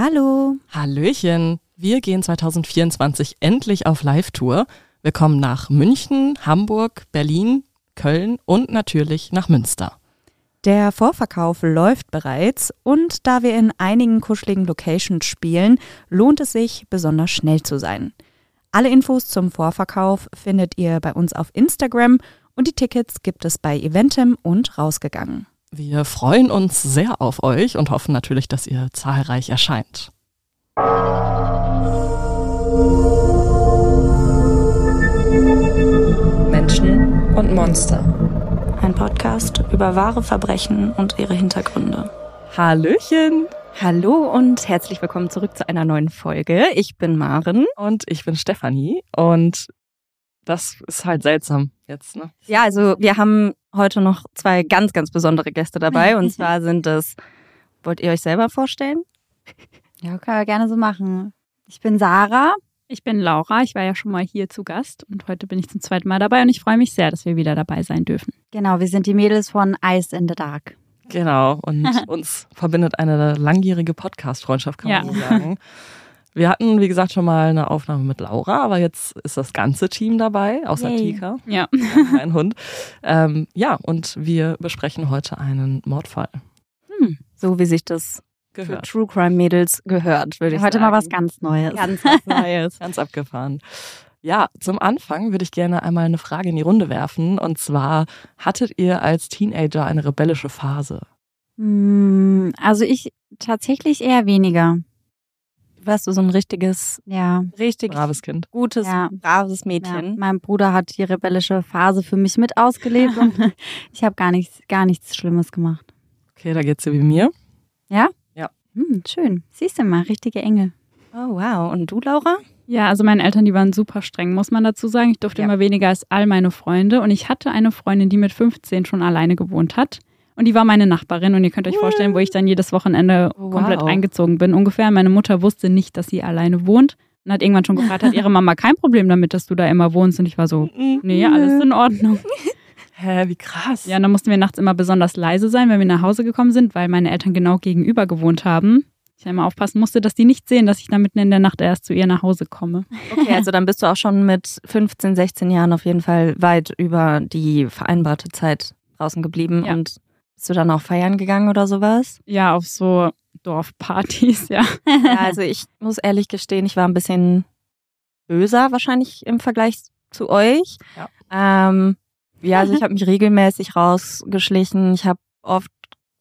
Hallo. Hallöchen. Wir gehen 2024 endlich auf Live-Tour. Wir kommen nach München, Hamburg, Berlin, Köln und natürlich nach Münster. Der Vorverkauf läuft bereits und da wir in einigen kuscheligen Locations spielen, lohnt es sich, besonders schnell zu sein. Alle Infos zum Vorverkauf findet ihr bei uns auf Instagram und die Tickets gibt es bei Eventim und rausgegangen. Wir freuen uns sehr auf euch und hoffen natürlich, dass ihr zahlreich erscheint. Menschen und Monster. Ein Podcast über wahre Verbrechen und ihre Hintergründe. Hallöchen! Hallo und herzlich willkommen zurück zu einer neuen Folge. Ich bin Maren. Und ich bin Stefanie. Und das ist halt seltsam jetzt, ne? Ja, also wir haben heute noch zwei ganz, ganz besondere Gäste dabei. Und zwar sind es, wollt ihr euch selber vorstellen? Ja, können wir gerne so machen. Ich bin Sarah. Ich bin Laura. Ich war ja schon mal hier zu Gast und heute bin ich zum zweiten Mal dabei und ich freue mich sehr, dass wir wieder dabei sein dürfen. Genau, wir sind die Mädels von Ice in the Dark. Genau, und uns verbindet eine langjährige Podcast-Freundschaft, kann man Ja. so sagen. Wir hatten, wie gesagt, schon mal eine Aufnahme mit Laura, aber jetzt ist das ganze Team dabei, außer Yay. Tika, Ja. mein Hund. Ähm, ja, und wir besprechen heute einen Mordfall. So wie sich das für Gehört. True Crime Mädels gehört, würde ich Heute sagen. mal was ganz Neues. ganz was Neues. Ganz abgefahren. Ja, zum Anfang würde ich gerne einmal eine Frage in die Runde werfen. Und zwar, hattet ihr als Teenager eine rebellische Phase? Hm, Also ich tatsächlich eher weniger. Warst du so ein richtiges, Ja. richtig Braves Kind. gutes, Ja. braves ja. Mädchen? Mein Bruder hat die rebellische Phase für mich mit ausgelebt und ich habe gar nichts, gar nichts Schlimmes gemacht. Okay, da geht's dir wie mir. Hm, schön. Siehst du mal, richtige Engel. Oh, wow. Und du, Laura? Ja, also meine Eltern, die waren super streng, muss man dazu sagen. Ich durfte Ja. immer weniger als all meine Freunde und ich hatte eine Freundin, die mit 15 schon alleine gewohnt hat. Und die war meine Nachbarin und ihr könnt euch vorstellen, wo ich dann jedes Wochenende Oh, komplett wow. eingezogen bin. Ungefähr. Meine Mutter wusste nicht, dass sie alleine wohnt und hat irgendwann schon gefragt, hat ihre Mama kein Problem damit, dass du da immer wohnst? Und ich war so, nee, alles in Ordnung. Hä, wie krass. Ja, und dann mussten wir nachts immer besonders leise sein, wenn wir nach Hause gekommen sind, weil meine Eltern genau gegenüber gewohnt haben. Ich immer aufpassen musste, dass die nicht sehen, dass ich dann mitten in der Nacht erst zu ihr nach Hause komme. Okay, also dann bist du auch schon mit 15, 16 Jahren auf jeden Fall weit über die vereinbarte Zeit draußen geblieben. Ja. Und bist du dann auch feiern gegangen oder sowas? Ja, auf so Dorfpartys, ja. Ja, also ich muss ehrlich gestehen, ich war ein bisschen böser wahrscheinlich im Vergleich zu euch. Ja. Ähm, ja, also ich habe mich regelmäßig rausgeschlichen. Ich habe oft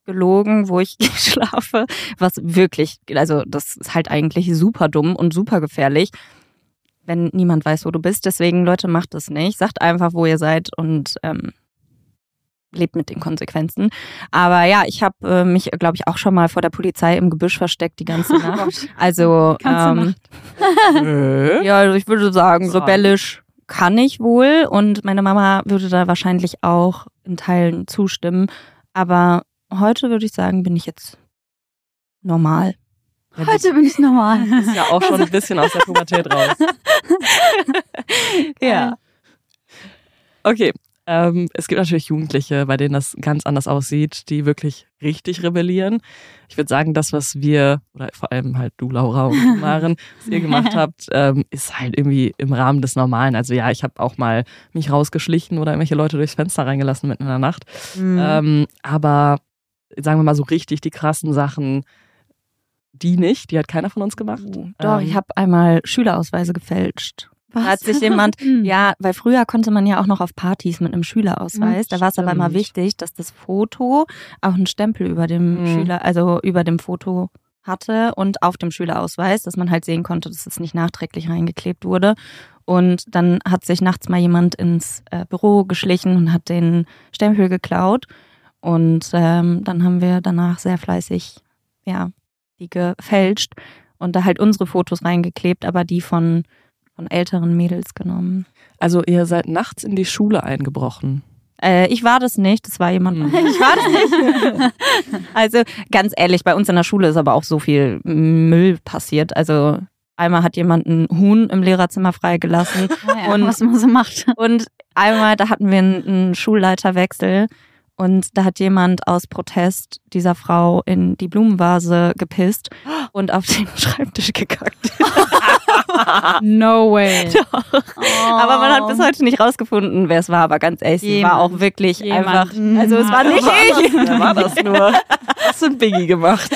gelogen, wo ich schlafe, was wirklich, also das ist halt eigentlich super dumm und super gefährlich, wenn niemand weiß, wo du bist. Deswegen, Leute, macht das nicht. Sagt einfach, wo ihr seid und ähm, lebt mit den Konsequenzen. Aber ja, ich habe äh, mich, glaube ich, auch schon mal vor der Polizei im Gebüsch versteckt die ganze Nacht. Also Ganze ähm, Nacht. Nö. ja, also ich würde sagen, So. rebellisch kann ich wohl und meine Mama würde da wahrscheinlich auch in Teilen zustimmen. Aber heute würde ich sagen, bin ich jetzt normal. Das Heute bin ich normal. ist ja auch schon ein bisschen aus der Pubertät raus. Ja. Okay. Ähm, es gibt natürlich Jugendliche, bei denen das ganz anders aussieht, die wirklich richtig rebellieren. Ich würde sagen, das, was wir, oder vor allem halt du, Laura und Maren, was ihr gemacht habt, ähm, ist halt irgendwie im Rahmen des Normalen. Also ja, ich habe auch mal mich rausgeschlichen oder irgendwelche Leute durchs Fenster reingelassen mitten in der Nacht. Mhm. Ähm, aber sagen wir mal so richtig die krassen Sachen, die nicht, die hat keiner von uns gemacht. Doch, Ähm, ich habe einmal Schülerausweise gefälscht. Da hat sich jemand, Hm. ja, weil früher konnte man ja auch noch auf Partys mit einem Schülerausweis. Da war es aber immer wichtig, dass das Foto auch einen Stempel über dem Mhm. Schüler, also über dem Foto hatte und auf dem Schülerausweis, dass man halt sehen konnte, dass es nicht nachträglich reingeklebt wurde. Und dann hat sich nachts mal jemand ins äh, Büro geschlichen und hat den Stempel geklaut. Und ähm, dann haben wir danach sehr fleißig, ja, die gefälscht und da halt unsere Fotos reingeklebt, aber die von, von älteren Mädels genommen. Also ihr seid nachts in die Schule eingebrochen. Äh, ich war das nicht, das war jemand. Mhm. Ich war das nicht. also ganz ehrlich, bei uns in der Schule ist aber auch so viel Müll passiert. Also einmal hat jemand ein Huhn im Lehrerzimmer freigelassen Ja, Und- was man so macht. und einmal, da hatten wir einen, einen Schulleiterwechsel Und da hat jemand aus Protest dieser Frau in die Blumenvase gepisst und auf den Schreibtisch gekackt. No way. Aber man hat bis heute nicht rausgefunden, wer es war. Aber ganz ehrlich, sie war auch wirklich Jemand. einfach. Also es war nicht ich. Wer war das nur? Was hat Biggie gemacht?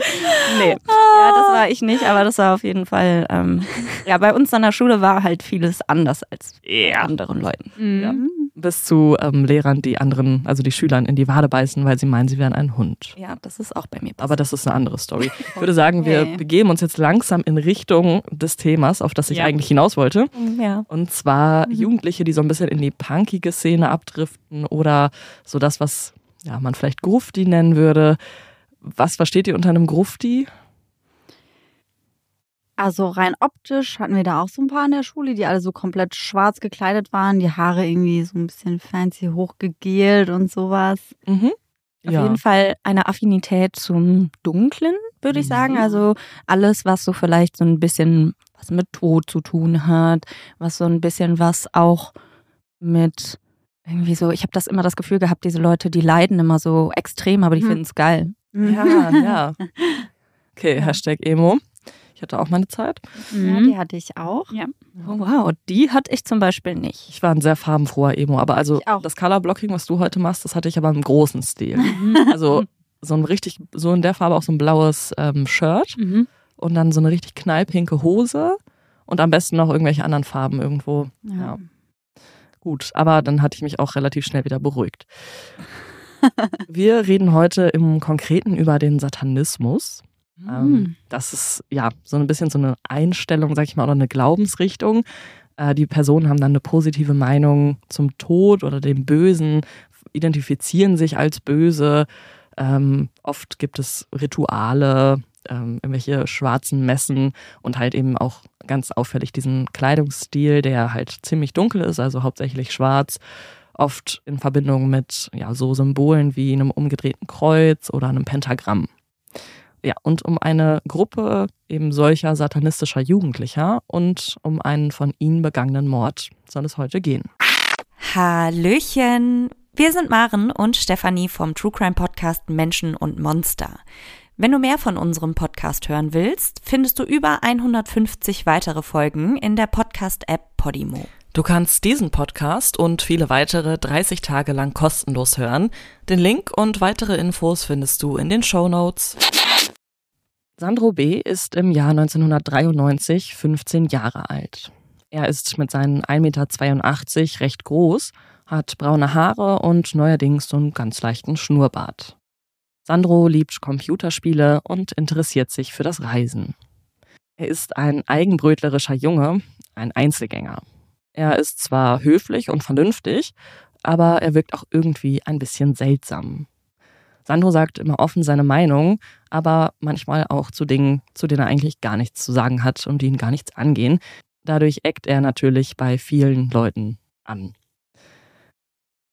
Nee. Ja, das war ich nicht, aber das war auf jeden Fall. Ähm, ja, bei uns an der Schule war halt vieles anders als bei anderen Leuten. Mhm. Bis zu ähm, Lehrern, die anderen, also die Schülern in die Wade beißen, weil sie meinen, sie wären ein Hund. Ja, das ist auch bei mir passiert. Aber das ist eine andere Story. Ich würde sagen, wir Okay. begeben uns jetzt langsam in Richtung des Themas, auf das ich Ja. eigentlich hinaus wollte. ja. Und zwar Jugendliche, die so ein bisschen in die punkige Szene abdriften oder so das, was ja, man vielleicht Grufti nennen würde. Was versteht ihr unter einem Grufti? Also rein optisch hatten wir da auch so ein paar in der Schule, die alle so komplett schwarz gekleidet waren, die Haare irgendwie so ein bisschen fancy hochgegelt und sowas. Mhm. Auf jeden Fall eine Affinität zum Dunklen, würde ich sagen. Also alles, was so vielleicht so ein bisschen was mit Tod zu tun hat, was so ein bisschen was auch mit irgendwie so, ich habe das immer das Gefühl gehabt, diese Leute, die leiden immer so extrem, aber die Hm. finden es geil. Ja, ja. Okay, Hashtag Emo. Ich hatte auch meine Zeit. Ja, Mhm. die hatte ich auch. Oh, wow, die hatte ich zum Beispiel nicht. Ich war ein sehr farbenfroher Emo, aber also das Colorblocking, was du heute machst, das hatte ich aber im großen Stil. Also so ein richtig, so in der Farbe auch so ein blaues ähm, Shirt Mhm. und dann so eine richtig knallpinke Hose und am besten noch irgendwelche anderen Farben irgendwo. Ja. Gut, aber dann hatte ich mich auch relativ schnell wieder beruhigt. Wir reden heute im Konkreten über den Satanismus. Ähm, das ist ja so ein bisschen so eine Einstellung, sag ich mal, oder eine Glaubensrichtung. Äh, die Personen haben dann eine positive Meinung zum Tod oder dem Bösen, identifizieren sich als böse. Ähm, oft gibt es Rituale, ähm, irgendwelche schwarzen Messen und halt eben auch ganz auffällig diesen Kleidungsstil, der halt ziemlich dunkel ist, also hauptsächlich schwarz, oft in Verbindung mit ja, so Symbolen wie einem umgedrehten Kreuz oder einem Pentagramm. Ja, und um eine Gruppe eben solcher satanistischer Jugendlicher und um einen von ihnen begangenen Mord soll es heute gehen. Hallöchen! Wir sind Maren und Stefanie vom True Crime Podcast Menschen und Monster. Wenn du mehr von unserem Podcast hören willst, findest du über 150 weitere Folgen in der Podcast-App Podimo. Du kannst diesen Podcast und viele weitere 30 Tage lang kostenlos hören. Den Link und weitere Infos findest du in den Show Notes. Sandro B. ist im Jahr 1993 15 Jahre alt. Er ist mit seinen 1,82 Meter recht groß, hat braune Haare und neuerdings so einen ganz leichten Schnurrbart. Sandro liebt Computerspiele und interessiert sich für das Reisen. Er ist ein eigenbrötlerischer Junge, ein Einzelgänger. Er ist zwar höflich und vernünftig, aber er wirkt auch irgendwie ein bisschen seltsam. Sandro sagt immer offen seine Meinung, aber manchmal auch zu Dingen, zu denen er eigentlich gar nichts zu sagen hat und die ihn gar nichts angehen. Dadurch eckt er natürlich bei vielen Leuten an.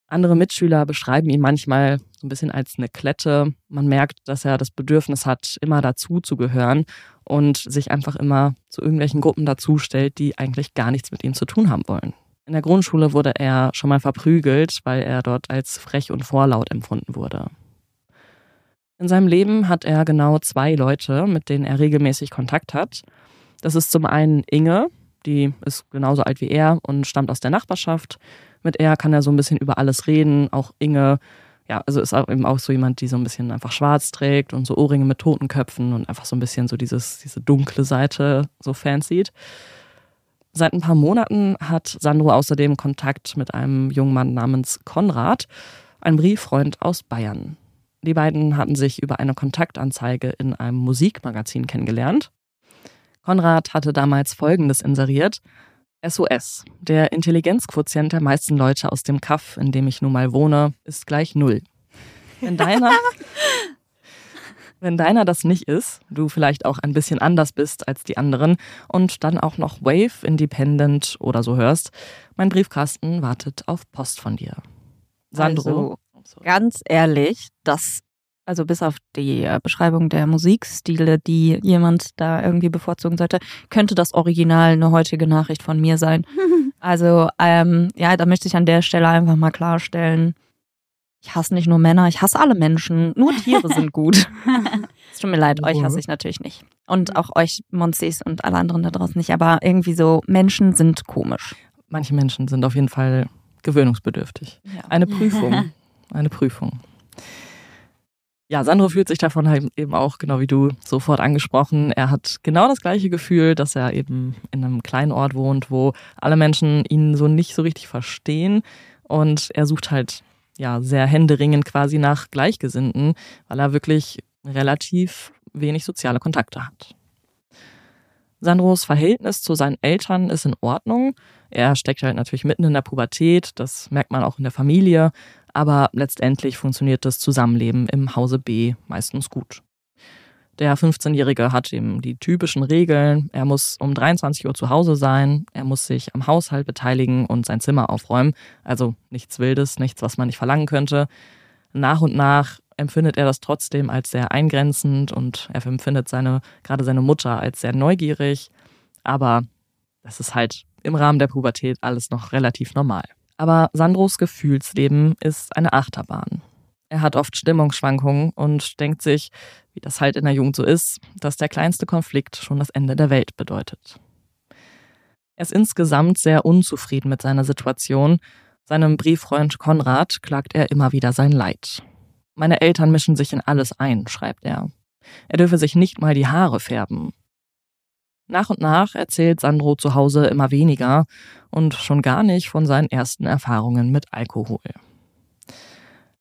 Andere Mitschüler beschreiben ihn manchmal so ein bisschen als eine Klette. Man merkt, dass er das Bedürfnis hat, immer dazu zu gehören und sich einfach immer zu irgendwelchen Gruppen dazustellt, die eigentlich gar nichts mit ihm zu tun haben wollen. In der Grundschule wurde er schon mal verprügelt, weil er dort als frech und vorlaut empfunden wurde. In seinem Leben hat er genau zwei Leute, mit denen er regelmäßig Kontakt hat. Das ist zum einen Inge, die ist genauso alt wie er und stammt aus der Nachbarschaft. Mit er kann er so ein bisschen über alles reden. Auch Inge, ja, also ist auch eben auch so jemand, die so ein bisschen einfach schwarz trägt und so Ohrringe mit Totenköpfen und einfach so ein bisschen so dieses, diese dunkle Seite so sieht. Seit ein paar Monaten hat Sandro außerdem Kontakt mit einem jungen Mann namens Konrad, ein Brieffreund aus Bayern. Die beiden hatten sich über eine Kontaktanzeige in einem Musikmagazin kennengelernt. Konrad hatte damals Folgendes inseriert. SOS. Der Intelligenzquotient der meisten Leute aus dem Kaff, in dem ich nun mal wohne, ist gleich null. Wenn deiner, wenn deiner das nicht ist, du vielleicht auch ein bisschen anders bist als die anderen und dann auch noch Wave, Independent oder so hörst, mein Briefkasten wartet auf Post von dir. Sandro. Also, ganz ehrlich, das, also bis auf die äh, Beschreibung der Musikstile, die jemand da irgendwie bevorzugen sollte, könnte das Original eine heutige Nachricht von mir sein. Also, ähm, ja, da möchte ich an der Stelle einfach mal klarstellen, ich hasse nicht nur Männer, ich hasse alle Menschen. Nur Tiere sind gut. es tut mir leid, euch hasse ich natürlich nicht. Und auch euch Monstis und alle anderen da draußen nicht. Aber irgendwie so, Menschen sind komisch. Manche Menschen sind auf jeden Fall gewöhnungsbedürftig. Ja. Eine Prüfung. Eine Prüfung. Ja, Sandro fühlt sich davon halt eben auch, genau wie du, sofort angesprochen. Er hat genau das gleiche Gefühl, dass er eben in einem kleinen Ort wohnt, wo alle Menschen ihn so nicht so richtig verstehen. Und er sucht halt ja sehr händeringend quasi nach Gleichgesinnten, weil er wirklich relativ wenig soziale Kontakte hat. Sandros Verhältnis zu seinen Eltern ist in Ordnung. Er steckt halt natürlich mitten in der Pubertät, das merkt man auch in der Familie, aber letztendlich funktioniert das Zusammenleben im Hause B meistens gut. Der 15-Jährige hat eben die typischen Regeln. Er muss um 23 Uhr zu Hause sein, er muss sich am Haushalt beteiligen und sein Zimmer aufräumen. Also nichts Wildes, nichts, was man nicht verlangen könnte. Nach und nach empfindet er das trotzdem als sehr eingrenzend und er empfindet seine, gerade seine Mutter als sehr neugierig. Aber das ist halt im Rahmen der Pubertät alles noch relativ normal. Aber Sandros Gefühlsleben ist eine Achterbahn. Er hat oft Stimmungsschwankungen und denkt sich, wie das halt in der Jugend so ist, dass der kleinste Konflikt schon das Ende der Welt bedeutet. Er ist insgesamt sehr unzufrieden mit seiner Situation. Seinem Brieffreund Konrad klagt er immer wieder sein Leid. Meine Eltern mischen sich in alles ein, schreibt er. Er dürfe sich nicht mal die Haare färben. Nach und nach erzählt Sandro zu Hause immer weniger und schon gar nicht von seinen ersten Erfahrungen mit Alkohol.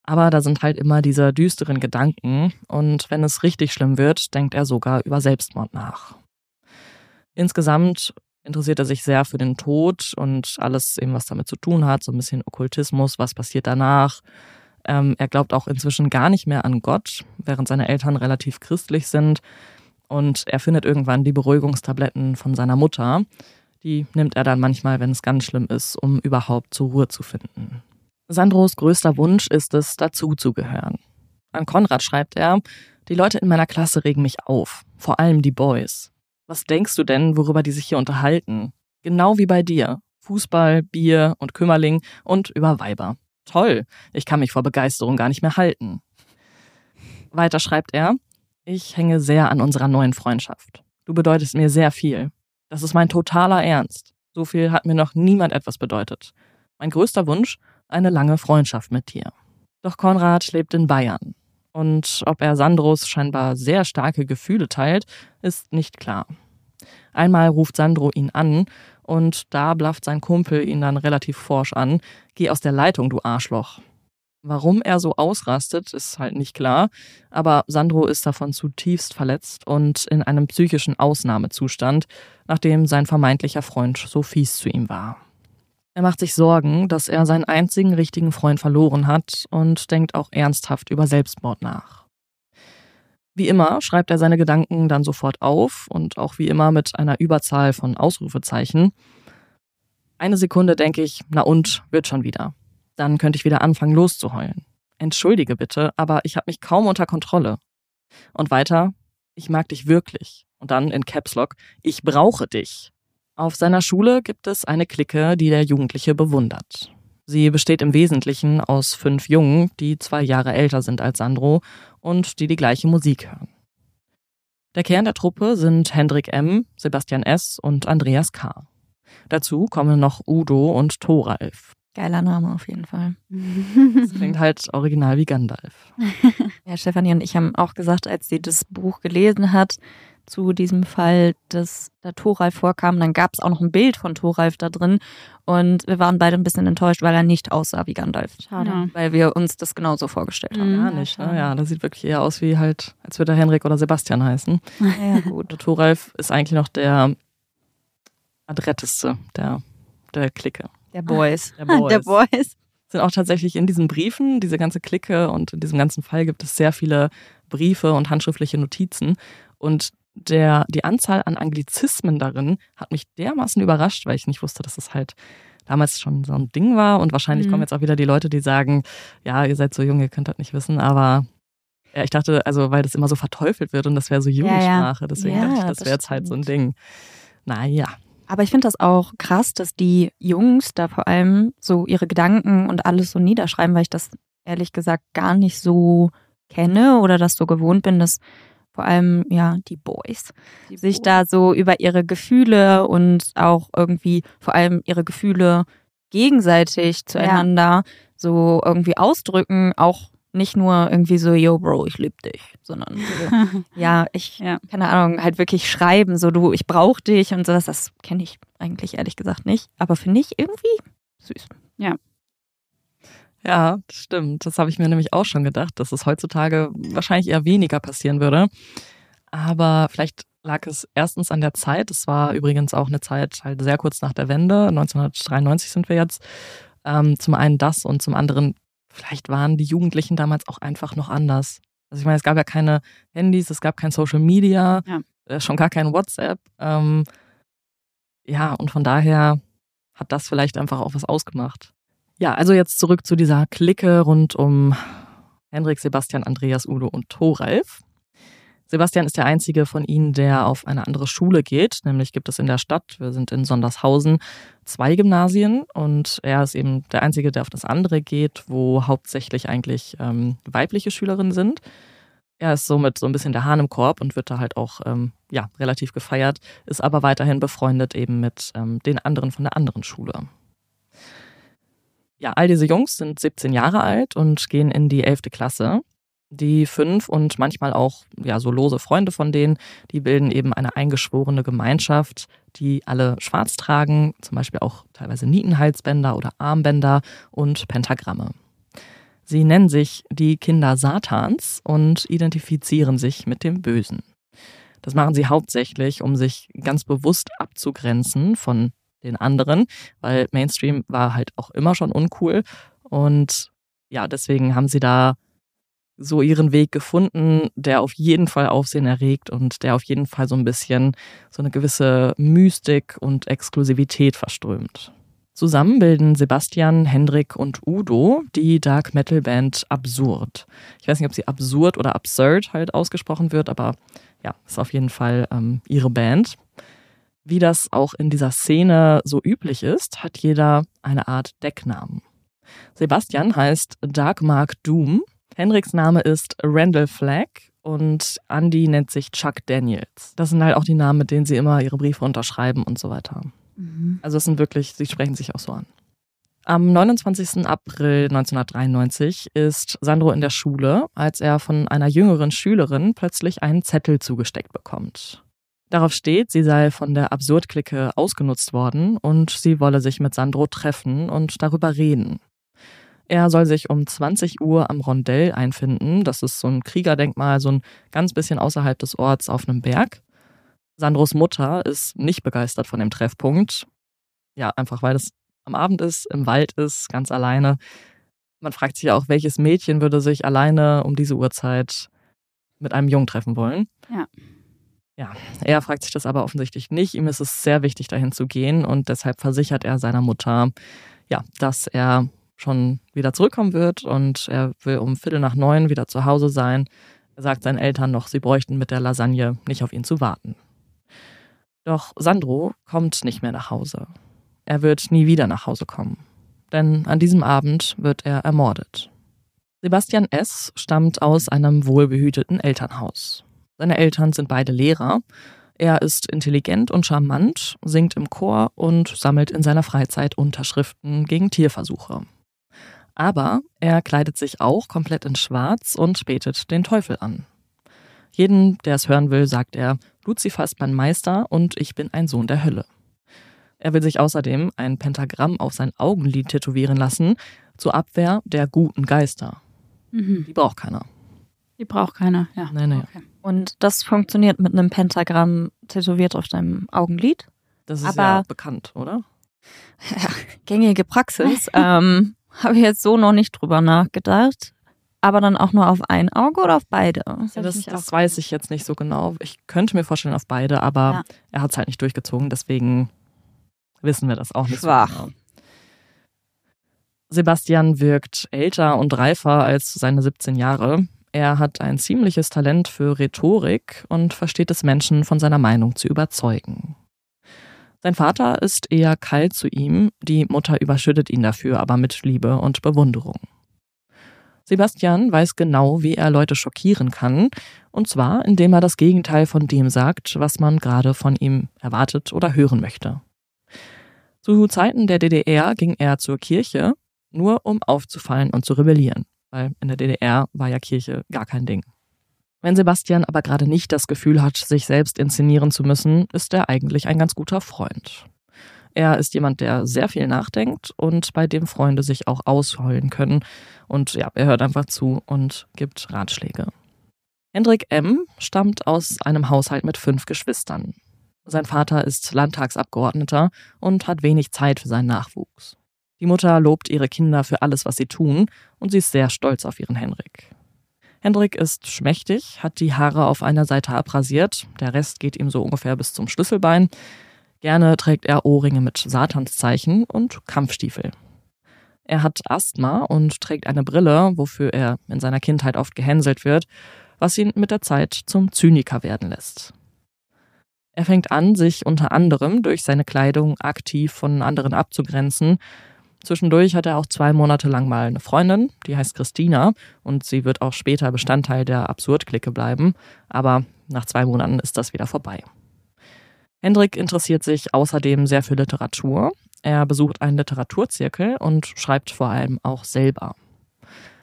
Aber da sind halt immer diese düsteren Gedanken und wenn es richtig schlimm wird, denkt er sogar über Selbstmord nach. Insgesamt interessiert er sich sehr für den Tod und alles eben, was damit zu tun hat, so ein bisschen Okkultismus, was passiert danach. Ähm, er glaubt auch inzwischen gar nicht mehr an Gott, während seine Eltern relativ christlich sind. Und er findet irgendwann die Beruhigungstabletten von seiner Mutter. Die nimmt er dann manchmal, wenn es ganz schlimm ist, um überhaupt zur Ruhe zu finden. Sandros größter Wunsch ist es, dazuzugehören. An Konrad schreibt er, die Leute in meiner Klasse regen mich auf, vor allem die Boys. Was denkst du denn, worüber die sich hier unterhalten? Genau wie bei dir. Fußball, Bier und Kümmerling und über Weiber. Toll, ich kann mich vor Begeisterung gar nicht mehr halten. Weiter schreibt er, ich hänge sehr an unserer neuen Freundschaft. Du bedeutest mir sehr viel. Das ist mein totaler Ernst. So viel hat mir noch niemand etwas bedeutet. Mein größter Wunsch, eine lange Freundschaft mit dir. Doch Konrad lebt in Bayern. Und ob er Sandros scheinbar sehr starke Gefühle teilt, ist nicht klar. Einmal ruft Sandro ihn an und da blafft sein Kumpel ihn dann relativ forsch an. Geh aus der Leitung, du Arschloch. Warum er so ausrastet, ist halt nicht klar, aber Sandro ist davon zutiefst verletzt und in einem psychischen Ausnahmezustand, nachdem sein vermeintlicher Freund so fies zu ihm war. Er macht sich Sorgen, dass er seinen einzigen richtigen Freund verloren hat und denkt auch ernsthaft über Selbstmord nach. Wie immer schreibt er seine Gedanken dann sofort auf und auch wie immer mit einer Überzahl von Ausrufezeichen. Eine Sekunde denke ich, na und, wird schon wieder. Dann könnte ich wieder anfangen loszuheulen. Entschuldige bitte, aber ich habe mich kaum unter Kontrolle. Und weiter, ich mag dich wirklich. Und dann in Caps Lock, ich brauche dich. Auf seiner Schule gibt es eine Clique, die der Jugendliche bewundert. Sie besteht im Wesentlichen aus fünf Jungen, die zwei Jahre älter sind als Sandro und die die gleiche Musik hören. Der Kern der Truppe sind Hendrik M., Sebastian S. und Andreas K. Dazu kommen noch Udo und Thoralf. Geiler Name auf jeden Fall. Das klingt halt original wie Gandalf. Ja, Stefanie und ich haben auch gesagt, als sie das Buch gelesen hat, zu diesem Fall, dass da Thoralf vorkam, dann gab es auch noch ein Bild von Thoralf da drin und wir waren beide ein bisschen enttäuscht, weil er nicht aussah wie Gandalf. Schade. Ja. Weil wir uns das genauso vorgestellt haben. Mhm. Gar nicht, ne? Ja, das sieht wirklich eher aus wie halt, als würde er Henrik oder Sebastian heißen. Ja, gut. Thoralf ist eigentlich noch der adretteste der, der Clique. Der Boys. Der Boys. Der Boys. sind auch tatsächlich in diesen Briefen, diese ganze Clique und in diesem ganzen Fall gibt es sehr viele Briefe und handschriftliche Notizen. Und der, die Anzahl an Anglizismen darin hat mich dermaßen überrascht, weil ich nicht wusste, dass es halt damals schon so ein Ding war. Und wahrscheinlich Mhm. kommen jetzt auch wieder die Leute, die sagen, ja, ihr seid so jung, ihr könnt das nicht wissen, aber ja, ich dachte, also weil das immer so verteufelt wird und das wäre so Jugendsprache, deswegen Ja, dachte ich, das das wäre jetzt halt so ein Ding. Naja, Aber ich finde das auch krass, dass die Jungs da vor allem so ihre Gedanken und alles so niederschreiben, weil ich das ehrlich gesagt gar nicht so kenne oder das so gewohnt bin, dass vor allem ja die Boys die sich Boys. da so über ihre Gefühle und auch irgendwie vor allem ihre Gefühle gegenseitig zueinander ja. so irgendwie ausdrücken, auch nicht nur irgendwie so, yo, Bro, ich liebe dich, sondern so, ja, ich, ja. keine Ahnung, halt wirklich schreiben, so du, ich brauche dich und sowas, das kenne ich eigentlich ehrlich gesagt nicht, aber finde ich irgendwie süß. Ja. Ja, das stimmt. Das habe ich mir nämlich auch schon gedacht, dass es heutzutage wahrscheinlich eher weniger passieren würde. Aber vielleicht lag es erstens an der Zeit. Es war übrigens auch eine Zeit halt sehr kurz nach der Wende. 1993 sind wir jetzt. Ähm, zum einen das und zum anderen vielleicht waren die Jugendlichen damals auch einfach noch anders. Also ich meine, es gab ja keine Handys, es gab kein Social Media, ja. äh, schon gar kein WhatsApp. Ähm, ja, und von daher hat das vielleicht einfach auch was ausgemacht. Ja, also jetzt zurück zu dieser Clique rund um Hendrik, Sebastian, Andreas, Udo und Thoralf. Sebastian ist der einzige von ihnen, der auf eine andere Schule geht. Nämlich gibt es in der Stadt, wir sind in Sondershausen, zwei Gymnasien und er ist eben der einzige, der auf das andere geht, wo hauptsächlich eigentlich ähm, weibliche Schülerinnen sind. Er ist somit so ein bisschen der Hahn im Korb und wird da halt auch ähm, ja, relativ gefeiert, ist aber weiterhin befreundet eben mit ähm, den anderen von der anderen Schule. Ja, all diese Jungs sind 17 Jahre alt und gehen in die 11. Klasse. Die fünf und manchmal auch ja so lose Freunde von denen, die bilden eben eine eingeschworene Gemeinschaft, die alle schwarz tragen, zum Beispiel auch teilweise Nietenhalsbänder oder Armbänder und Pentagramme. Sie nennen sich die Kinder Satans und identifizieren sich mit dem Bösen. Das machen sie hauptsächlich, um sich ganz bewusst abzugrenzen von den anderen, weil Mainstream war halt auch immer schon uncool und ja, deswegen haben sie da so ihren Weg gefunden, der auf jeden Fall Aufsehen erregt und der auf jeden Fall so ein bisschen so eine gewisse Mystik und Exklusivität verströmt. Zusammen bilden Sebastian, Hendrik und Udo die Dark Metal Band Absurd. Ich weiß nicht, ob sie absurd oder absurd halt ausgesprochen wird, aber ja, ist auf jeden Fall ähm, ihre Band. Wie das auch in dieser Szene so üblich ist, hat jeder eine Art Decknamen. Sebastian heißt Dark Mark Doom Henriks Name ist Randall Flagg und Andy nennt sich Chuck Daniels. Das sind halt auch die Namen, mit denen sie immer ihre Briefe unterschreiben und so weiter. Mhm. Also es sind wirklich, sie sprechen sich auch so an. Am 29. April 1993 ist Sandro in der Schule, als er von einer jüngeren Schülerin plötzlich einen Zettel zugesteckt bekommt. Darauf steht, sie sei von der Absurd-Clique ausgenutzt worden und sie wolle sich mit Sandro treffen und darüber reden. Er soll sich um 20 Uhr am Rondell einfinden. Das ist so ein Kriegerdenkmal, so ein ganz bisschen außerhalb des Orts auf einem Berg. Sandros Mutter ist nicht begeistert von dem Treffpunkt. Ja, einfach weil es am Abend ist, im Wald ist, ganz alleine. Man fragt sich auch, welches Mädchen würde sich alleine um diese Uhrzeit mit einem Jungen treffen wollen. Ja. Ja, er fragt sich das aber offensichtlich nicht. Ihm ist es sehr wichtig, dahin zu gehen und deshalb versichert er seiner Mutter, ja, dass er schon wieder zurückkommen wird und er will um Viertel nach neun wieder zu Hause sein. Er sagt seinen Eltern noch, sie bräuchten mit der Lasagne nicht auf ihn zu warten. Doch Sandro kommt nicht mehr nach Hause. Er wird nie wieder nach Hause kommen. Denn an diesem Abend wird er ermordet. Sebastian S. stammt aus einem wohlbehüteten Elternhaus. Seine Eltern sind beide Lehrer. Er ist intelligent und charmant, singt im Chor und sammelt in seiner Freizeit Unterschriften gegen Tierversuche. Aber er kleidet sich auch komplett in Schwarz und betet den Teufel an. Jeden, der es hören will, sagt er, Luzifer ist mein Meister und ich bin ein Sohn der Hölle. Er will sich außerdem ein Pentagramm auf sein Augenlid tätowieren lassen, zur Abwehr der guten Geister. Mhm. Die braucht keiner. Die braucht keiner, ja. Nein, nein. Okay. Und das funktioniert mit einem Pentagramm tätowiert auf deinem Augenlid? Das ist Aber, ja bekannt, oder? Ja, gängige Praxis. ähm, habe ich jetzt so noch nicht drüber nachgedacht. Aber dann auch nur auf ein Auge oder auf beide? Das, ja, das, das weiß ich jetzt nicht so genau. Ich könnte mir vorstellen auf beide, aber ja. er hat es halt nicht durchgezogen. Deswegen wissen wir das auch nicht Schwach. so genau. Sebastian wirkt älter und reifer als seine 17 Jahre. Er hat ein ziemliches Talent für Rhetorik und versteht es Menschen von seiner Meinung zu überzeugen. Sein Vater ist eher kalt zu ihm, die Mutter überschüttet ihn dafür aber mit Liebe und Bewunderung. Sebastian weiß genau, wie er Leute schockieren kann, und zwar indem er das Gegenteil von dem sagt, was man gerade von ihm erwartet oder hören möchte. Zu Zeiten der DDR ging er zur Kirche, nur um aufzufallen und zu rebellieren, weil in der DDR war ja Kirche gar kein Ding. Wenn Sebastian aber gerade nicht das Gefühl hat, sich selbst inszenieren zu müssen, ist er eigentlich ein ganz guter Freund. Er ist jemand, der sehr viel nachdenkt und bei dem Freunde sich auch ausheulen können. Und ja, er hört einfach zu und gibt Ratschläge. Hendrik M. stammt aus einem Haushalt mit fünf Geschwistern. Sein Vater ist Landtagsabgeordneter und hat wenig Zeit für seinen Nachwuchs. Die Mutter lobt ihre Kinder für alles, was sie tun, und sie ist sehr stolz auf ihren Hendrik. Hendrik ist schmächtig, hat die Haare auf einer Seite abrasiert, der Rest geht ihm so ungefähr bis zum Schlüsselbein. Gerne trägt er Ohrringe mit Satanszeichen und Kampfstiefel. Er hat Asthma und trägt eine Brille, wofür er in seiner Kindheit oft gehänselt wird, was ihn mit der Zeit zum Zyniker werden lässt. Er fängt an, sich unter anderem durch seine Kleidung aktiv von anderen abzugrenzen. Zwischendurch hat er auch zwei Monate lang mal eine Freundin, die heißt Christina, und sie wird auch später Bestandteil der Absurd-Clique bleiben, aber nach zwei Monaten ist das wieder vorbei. Hendrik interessiert sich außerdem sehr für Literatur. Er besucht einen Literaturzirkel und schreibt vor allem auch selber.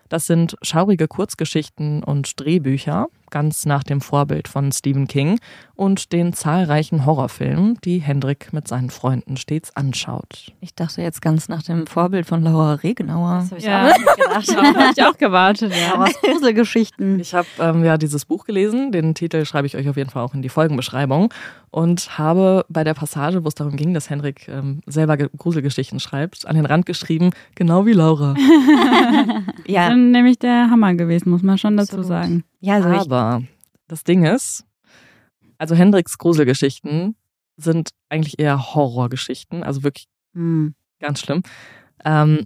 Das sind schaurige Kurzgeschichten und Drehbücher, ganz nach dem Vorbild von Stephen King und den zahlreichen Horrorfilmen, die Hendrik mit seinen Freunden stets anschaut. Ich dachte jetzt ganz nach dem Vorbild von Laura Regenauer. Das habe ich Ja. auch nicht gedacht. Darauf habe ich auch gewartet, ja. Aber aus Gruselgeschichten. Ich habe ähm, ja dieses Buch gelesen, den Titel schreibe ich euch auf jeden Fall auch in die Folgenbeschreibung und habe bei der Passage, wo es darum ging, dass Hendrik ähm, selber Ge- Gruselgeschichten schreibt, an den Rand geschrieben, genau wie Laura. Ja, Dann nämlich der Hammer gewesen, muss man schon dazu Absolut. sagen. Ja also ich, Aber das Ding ist, also Hendriks Gruselgeschichten sind eigentlich eher Horrorgeschichten, also wirklich Hm. ganz schlimm. Ähm,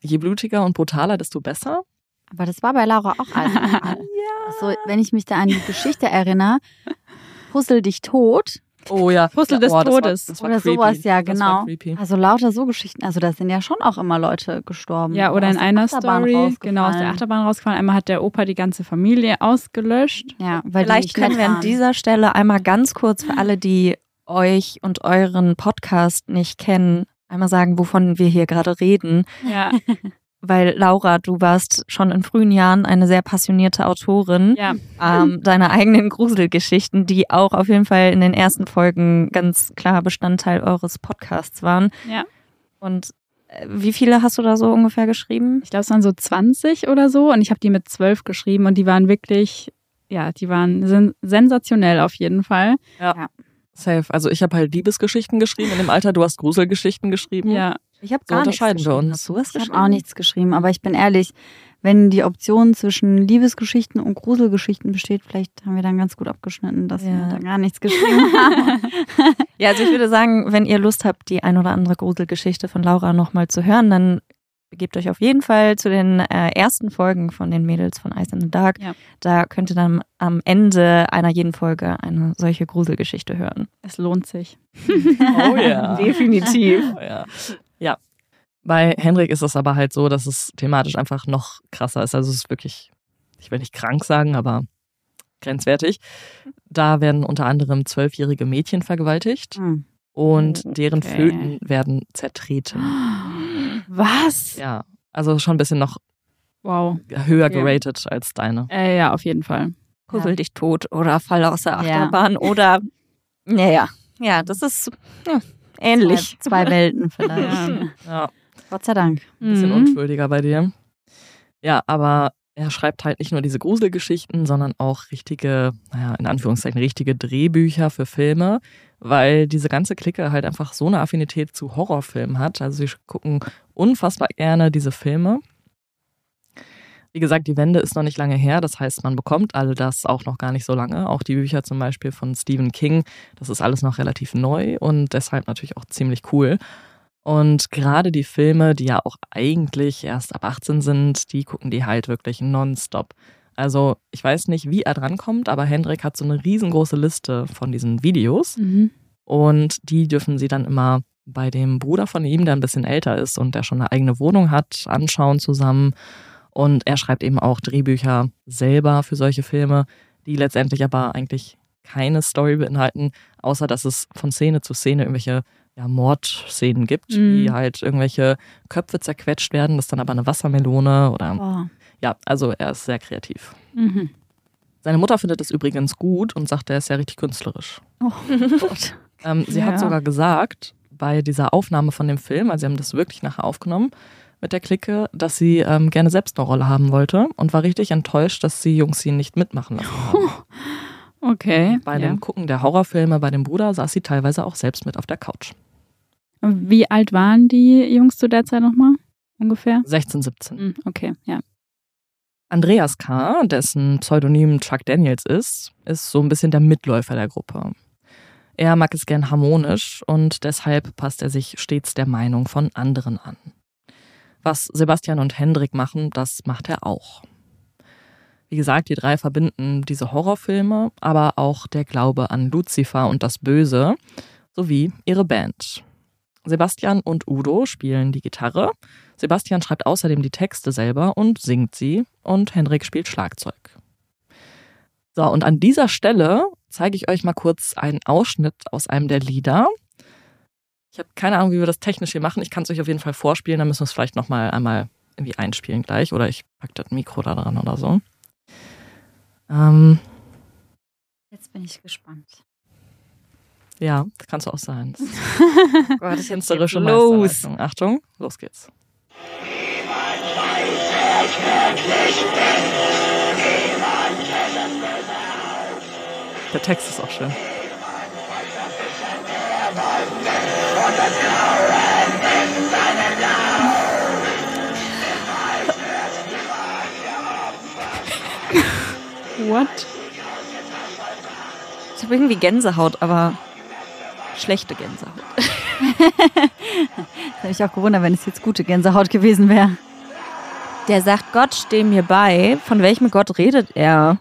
je blutiger und brutaler, desto besser. Aber das war bei Laura auch alles. So, wenn ich mich da an die Geschichte erinnere, Puzzle dich tot. Oh ja. Puzzle ja, des oh, das war- Todes. das war Oder creepy. sowas, ja, genau. Also lauter so Geschichten. Also da sind ja schon auch immer Leute gestorben. Ja, oder in einer Achterbahn Story, genau, aus der. Achterbahn rausgefallen. Einmal hat der Opa die ganze Familie ausgelöscht. Ja, weil vielleicht können wir an dieser Stelle einmal ganz kurz für alle, die euch und euren Podcast nicht kennen, einmal sagen, wovon wir hier gerade reden. Ja, Weil Laura, du warst schon in frühen Jahren eine sehr passionierte Autorin. ja. ähm, deine eigenen Gruselgeschichten, die auch auf jeden Fall in den ersten Folgen ganz klar Bestandteil eures Podcasts waren. Ja. Und äh, wie viele hast du da so ungefähr geschrieben? Ich glaube, es waren so 20 oder so und ich habe die mit 12 geschrieben und die waren wirklich, ja, die waren sen sensationell auf jeden Fall. Safe. Also ich habe halt Liebesgeschichten geschrieben in dem Alter, du hast Gruselgeschichten geschrieben. Ja, Ich habe So gar nichts unterscheiden wir geschrieben. uns. Hast du was Ich habe auch nichts geschrieben, aber ich bin ehrlich, wenn die Option zwischen Liebesgeschichten und Gruselgeschichten besteht, vielleicht haben wir dann ganz gut abgeschnitten, dass Ja. wir da gar nichts geschrieben haben. Ja, also ich würde sagen, wenn ihr Lust habt, die ein oder andere Gruselgeschichte von Laura nochmal zu hören, dann begebt euch auf jeden Fall zu den äh, ersten Folgen von den Mädels von Ice in the Dark. Ja. Da könnt ihr dann am Ende einer jeden Folge eine solche Gruselgeschichte hören. es lohnt sich. Oh ja. Definitiv. Oh ja. Ja. Bei Henrik ist es aber halt so, dass es thematisch einfach noch krasser ist. Also es ist wirklich, ich will nicht krank sagen, aber grenzwertig. Da werden unter anderem zwölfjährige Mädchen vergewaltigt Hm. und Oh, deren okay. Föten werden zertreten. Was? Ja, also schon ein bisschen noch Wow. höher Okay. geratet als deine. Äh, ja, auf jeden Fall. Puzzle dich tot oder fall aus der Ja. Achterbahn oder naja. Ja, das ist ja, ähnlich. Zwei, zwei Welten vielleicht. Ja. Gott sei Dank. ein bisschen Mhm. unschuldiger bei dir. Ja, aber er schreibt halt nicht nur diese Gruselgeschichten, sondern auch richtige, naja, in Anführungszeichen, richtige Drehbücher für Filme, weil diese ganze Clique halt einfach so eine Affinität zu Horrorfilmen hat. Also sie gucken unfassbar gerne diese Filme. Wie gesagt, die Wende ist noch nicht lange her, das heißt, man bekommt all das auch noch gar nicht so lange. Auch die Bücher zum Beispiel von Stephen King, das ist alles noch relativ neu und deshalb natürlich auch ziemlich cool. Und gerade die Filme, die ja auch eigentlich erst ab 18 sind, die gucken die halt wirklich nonstop. Also ich weiß nicht, wie er drankommt, aber Hendrik hat so eine riesengroße Liste von diesen Videos. Mhm. Und die dürfen sie dann immer bei dem Bruder von ihm, der ein bisschen älter ist und der schon eine eigene Wohnung hat, anschauen zusammen. Und er schreibt eben auch Drehbücher selber für solche Filme, die letztendlich aber eigentlich keine Story beinhalten, außer dass es von Szene zu Szene irgendwelche ja, Mordszenen gibt, mhm. wie halt irgendwelche Köpfe zerquetscht werden, das ist dann aber eine Wassermelone oder. Oh. Ja, also er ist sehr kreativ. Mhm. Seine Mutter findet es übrigens gut und sagt, er ist ja richtig künstlerisch. Oh Gott. ähm, sie ja. hat sogar gesagt, bei dieser Aufnahme von dem Film, also sie haben das wirklich nachher aufgenommen mit der Clique, dass sie ähm, gerne selbst eine Rolle haben wollte und war richtig enttäuscht, dass die Jungs sie nicht mitmachen lassen haben. Okay. Bei ja. dem Gucken der Horrorfilme bei dem Bruder saß sie teilweise auch selbst mit auf der Couch. Wie alt waren die Jungs zu der Zeit nochmal? Ungefähr? 16, 17. Hm, okay, ja. Andreas K., dessen Pseudonym Chuck Daniels ist, ist so ein bisschen der Mitläufer der Gruppe. Er mag es gern harmonisch und deshalb passt er sich stets der Meinung von anderen an. Was Sebastian und Hendrik machen, das macht er auch. Wie gesagt, die drei verbinden diese Horrorfilme, aber auch der Glaube an Lucifer und das Böse sowie ihre Band. Sebastian und Udo spielen die Gitarre. Sebastian schreibt außerdem die Texte selber und singt sie und Henrik spielt Schlagzeug. So, und an dieser Stelle zeige ich euch mal kurz einen Ausschnitt aus einem der Lieder. Ich habe keine Ahnung, wie wir das technisch hier machen. Ich kann es euch auf jeden Fall vorspielen, dann müssen wir es vielleicht nochmal einmal irgendwie einspielen gleich oder ich packe das Mikro da dran oder so. Ähm, Jetzt bin ich gespannt. Ja, das kannst du auch sein. Gott, ich künstlerische los. Achtung, los geht's. Der Text ist auch schön. What? Ich habe irgendwie Gänsehaut, aber schlechte Gänsehaut. das hätte ich auch gewundert, wenn es jetzt gute Gänsehaut gewesen wäre. Der sagt, Gott steh mir bei. Von welchem Gott redet er?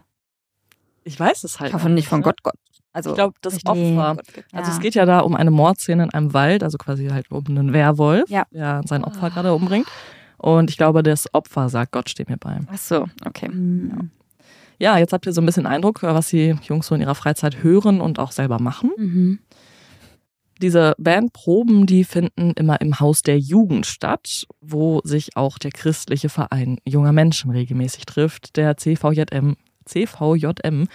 Ich weiß es halt. Ich hoffe nicht von Gott, Gott. Also ich glaube, das Opfer. Ja. Also es geht ja da um eine Mordszene in einem Wald, also quasi halt um einen Werwolf, ja. der sein Opfer oh. gerade umbringt. Und ich glaube, das Opfer sagt, Gott steht mir bei. Ach so, okay. Mhm. Ja, jetzt habt ihr so ein bisschen Eindruck, was die Jungs so in ihrer Freizeit hören und auch selber machen. Mhm. Diese Bandproben, die finden immer im Haus der Jugend statt, wo sich auch der christliche Verein junger Menschen regelmäßig trifft, der CVJM, CVJM,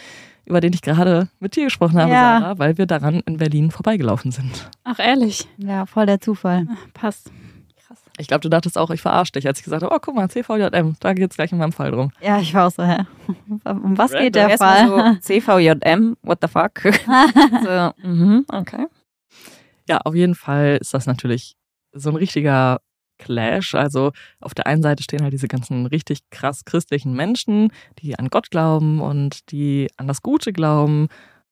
über den ich gerade mit dir gesprochen habe, ja. Sarah, weil wir daran in Berlin vorbeigelaufen sind. Ach, ehrlich? Ja, voll der Zufall. Passt. Krass. Ich glaube, du dachtest auch, ich verarsche dich, als ich gesagt habe, oh, guck mal, CVJM, da geht es gleich in meinem Fall drum. Ja, ich war auch so, hä? Um was Red geht der Fall? So, CVJM, what the fuck? so, mhm, okay. Ja, auf jeden Fall ist das natürlich so ein richtiger Clash. Also auf der einen Seite stehen halt diese ganzen richtig krass christlichen Menschen, die an Gott glauben und die an das Gute glauben.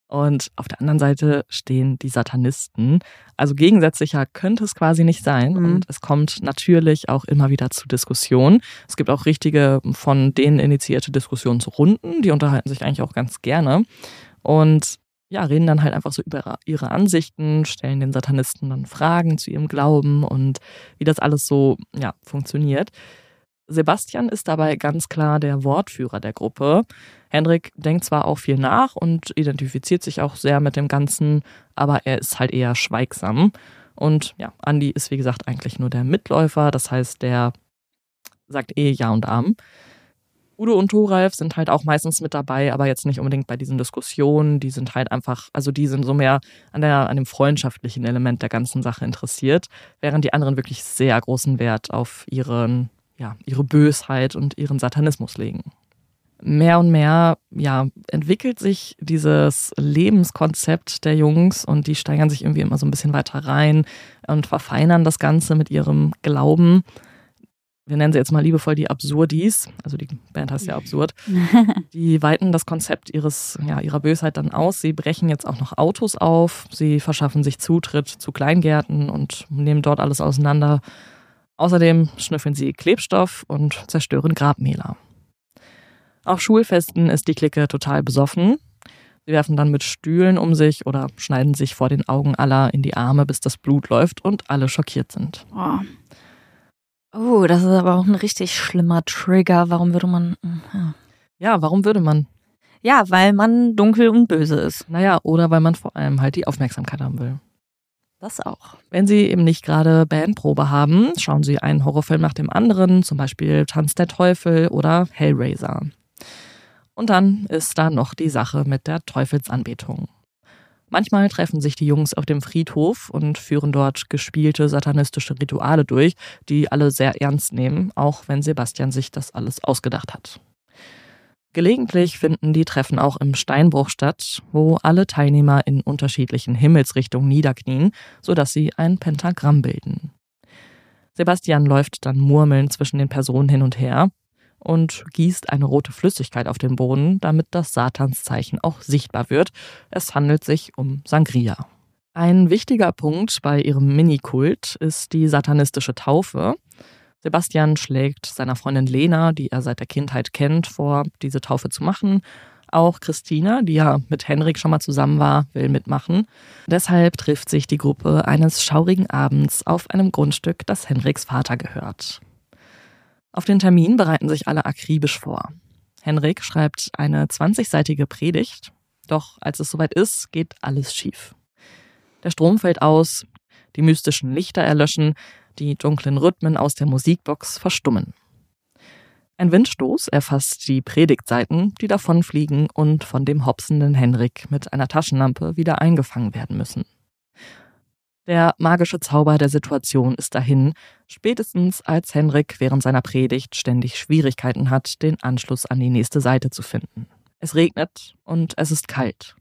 Und auf der anderen Seite stehen die Satanisten. Also gegensätzlicher könnte es quasi nicht sein. Mhm. Und es kommt natürlich auch immer wieder zu Diskussionen. Es gibt auch richtige von denen initiierte Diskussionsrunden. Die unterhalten sich eigentlich auch ganz gerne. Und ja, reden dann halt einfach so über ihre Ansichten, stellen den Satanisten dann Fragen zu ihrem Glauben und wie das alles so ja, funktioniert. Sebastian ist dabei ganz klar der Wortführer der Gruppe. Hendrik denkt zwar auch viel nach und identifiziert sich auch sehr mit dem Ganzen, aber er ist halt eher schweigsam. Und ja, Andi ist wie gesagt eigentlich nur der Mitläufer, das heißt, der sagt eh Ja und Arm. Udo und Thoralf sind halt auch meistens mit dabei, aber jetzt nicht unbedingt bei diesen Diskussionen. Die sind halt einfach, also die sind so mehr an, der, an dem freundschaftlichen Element der ganzen Sache interessiert, während die anderen wirklich sehr großen Wert auf ihren, ja, ihre Bösheit und ihren Satanismus legen. Mehr und mehr ja, entwickelt sich dieses Lebenskonzept der Jungs und die steigern sich irgendwie immer so ein bisschen weiter rein und verfeinern das Ganze mit ihrem Glauben wir nennen sie jetzt mal liebevoll die Absurdis, also die Band heißt ja absurd, die weiten das Konzept ihres, ja, ihrer Bösheit dann aus. Sie brechen jetzt auch noch Autos auf, sie verschaffen sich Zutritt zu Kleingärten und nehmen dort alles auseinander. Außerdem schnüffeln sie Klebstoff und zerstören Grabmäler. Auf Schulfesten ist die Clique total besoffen. Sie werfen dann mit Stühlen um sich oder schneiden sich vor den Augen aller in die Arme, bis das Blut läuft und alle schockiert sind. Oh. Oh, das ist aber auch ein richtig schlimmer Trigger. Warum würde man. Ja. Ja, warum würde man? ja, weil man dunkel und böse ist. Naja, oder weil man vor allem halt die Aufmerksamkeit haben will. Das auch. Wenn Sie eben nicht gerade Bandprobe haben, schauen Sie einen Horrorfilm nach dem anderen, zum Beispiel Tanz der Teufel oder Hellraiser. Und dann ist da noch die Sache mit der Teufelsanbetung. Manchmal treffen sich die Jungs auf dem Friedhof und führen dort gespielte satanistische Rituale durch, die alle sehr ernst nehmen, auch wenn Sebastian sich das alles ausgedacht hat. Gelegentlich finden die Treffen auch im Steinbruch statt, wo alle Teilnehmer in unterschiedlichen Himmelsrichtungen niederknien, sodass sie ein Pentagramm bilden. Sebastian läuft dann murmelnd zwischen den Personen hin und her und gießt eine rote Flüssigkeit auf den Boden, damit das Satanszeichen auch sichtbar wird. Es handelt sich um Sangria. Ein wichtiger Punkt bei ihrem Minikult ist die satanistische Taufe. Sebastian schlägt seiner Freundin Lena, die er seit der Kindheit kennt, vor, diese Taufe zu machen. Auch Christina, die ja mit Henrik schon mal zusammen war, will mitmachen. Deshalb trifft sich die Gruppe eines schaurigen Abends auf einem Grundstück, das Henriks Vater gehört. Auf den Termin bereiten sich alle akribisch vor. Henrik schreibt eine 20-seitige Predigt, doch als es soweit ist, geht alles schief. Der Strom fällt aus, die mystischen Lichter erlöschen, die dunklen Rhythmen aus der Musikbox verstummen. Ein Windstoß erfasst die Predigtseiten, die davonfliegen und von dem hopsenden Henrik mit einer Taschenlampe wieder eingefangen werden müssen. Der magische Zauber der Situation ist dahin, spätestens als Henrik während seiner Predigt ständig Schwierigkeiten hat, den Anschluss an die nächste Seite zu finden. Es regnet und es ist kalt.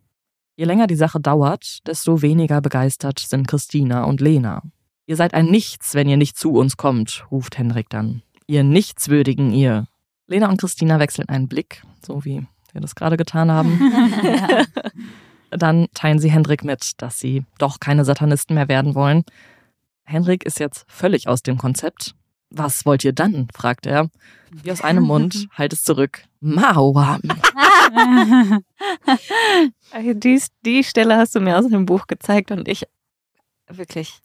Je länger die Sache dauert, desto weniger begeistert sind Christina und Lena. Ihr seid ein Nichts, wenn ihr nicht zu uns kommt, ruft Henrik dann. Ihr Nichtswürdigen, ihr. Lena und Christina wechseln einen Blick, so wie wir das gerade getan haben. Dann teilen sie Hendrik mit, dass sie doch keine Satanisten mehr werden wollen. Henrik ist jetzt völlig aus dem Konzept. Was wollt ihr dann? fragt er. Wie aus einem Mund, halt es zurück. Mauam. die, die Stelle hast du mir aus dem Buch gezeigt und ich wirklich,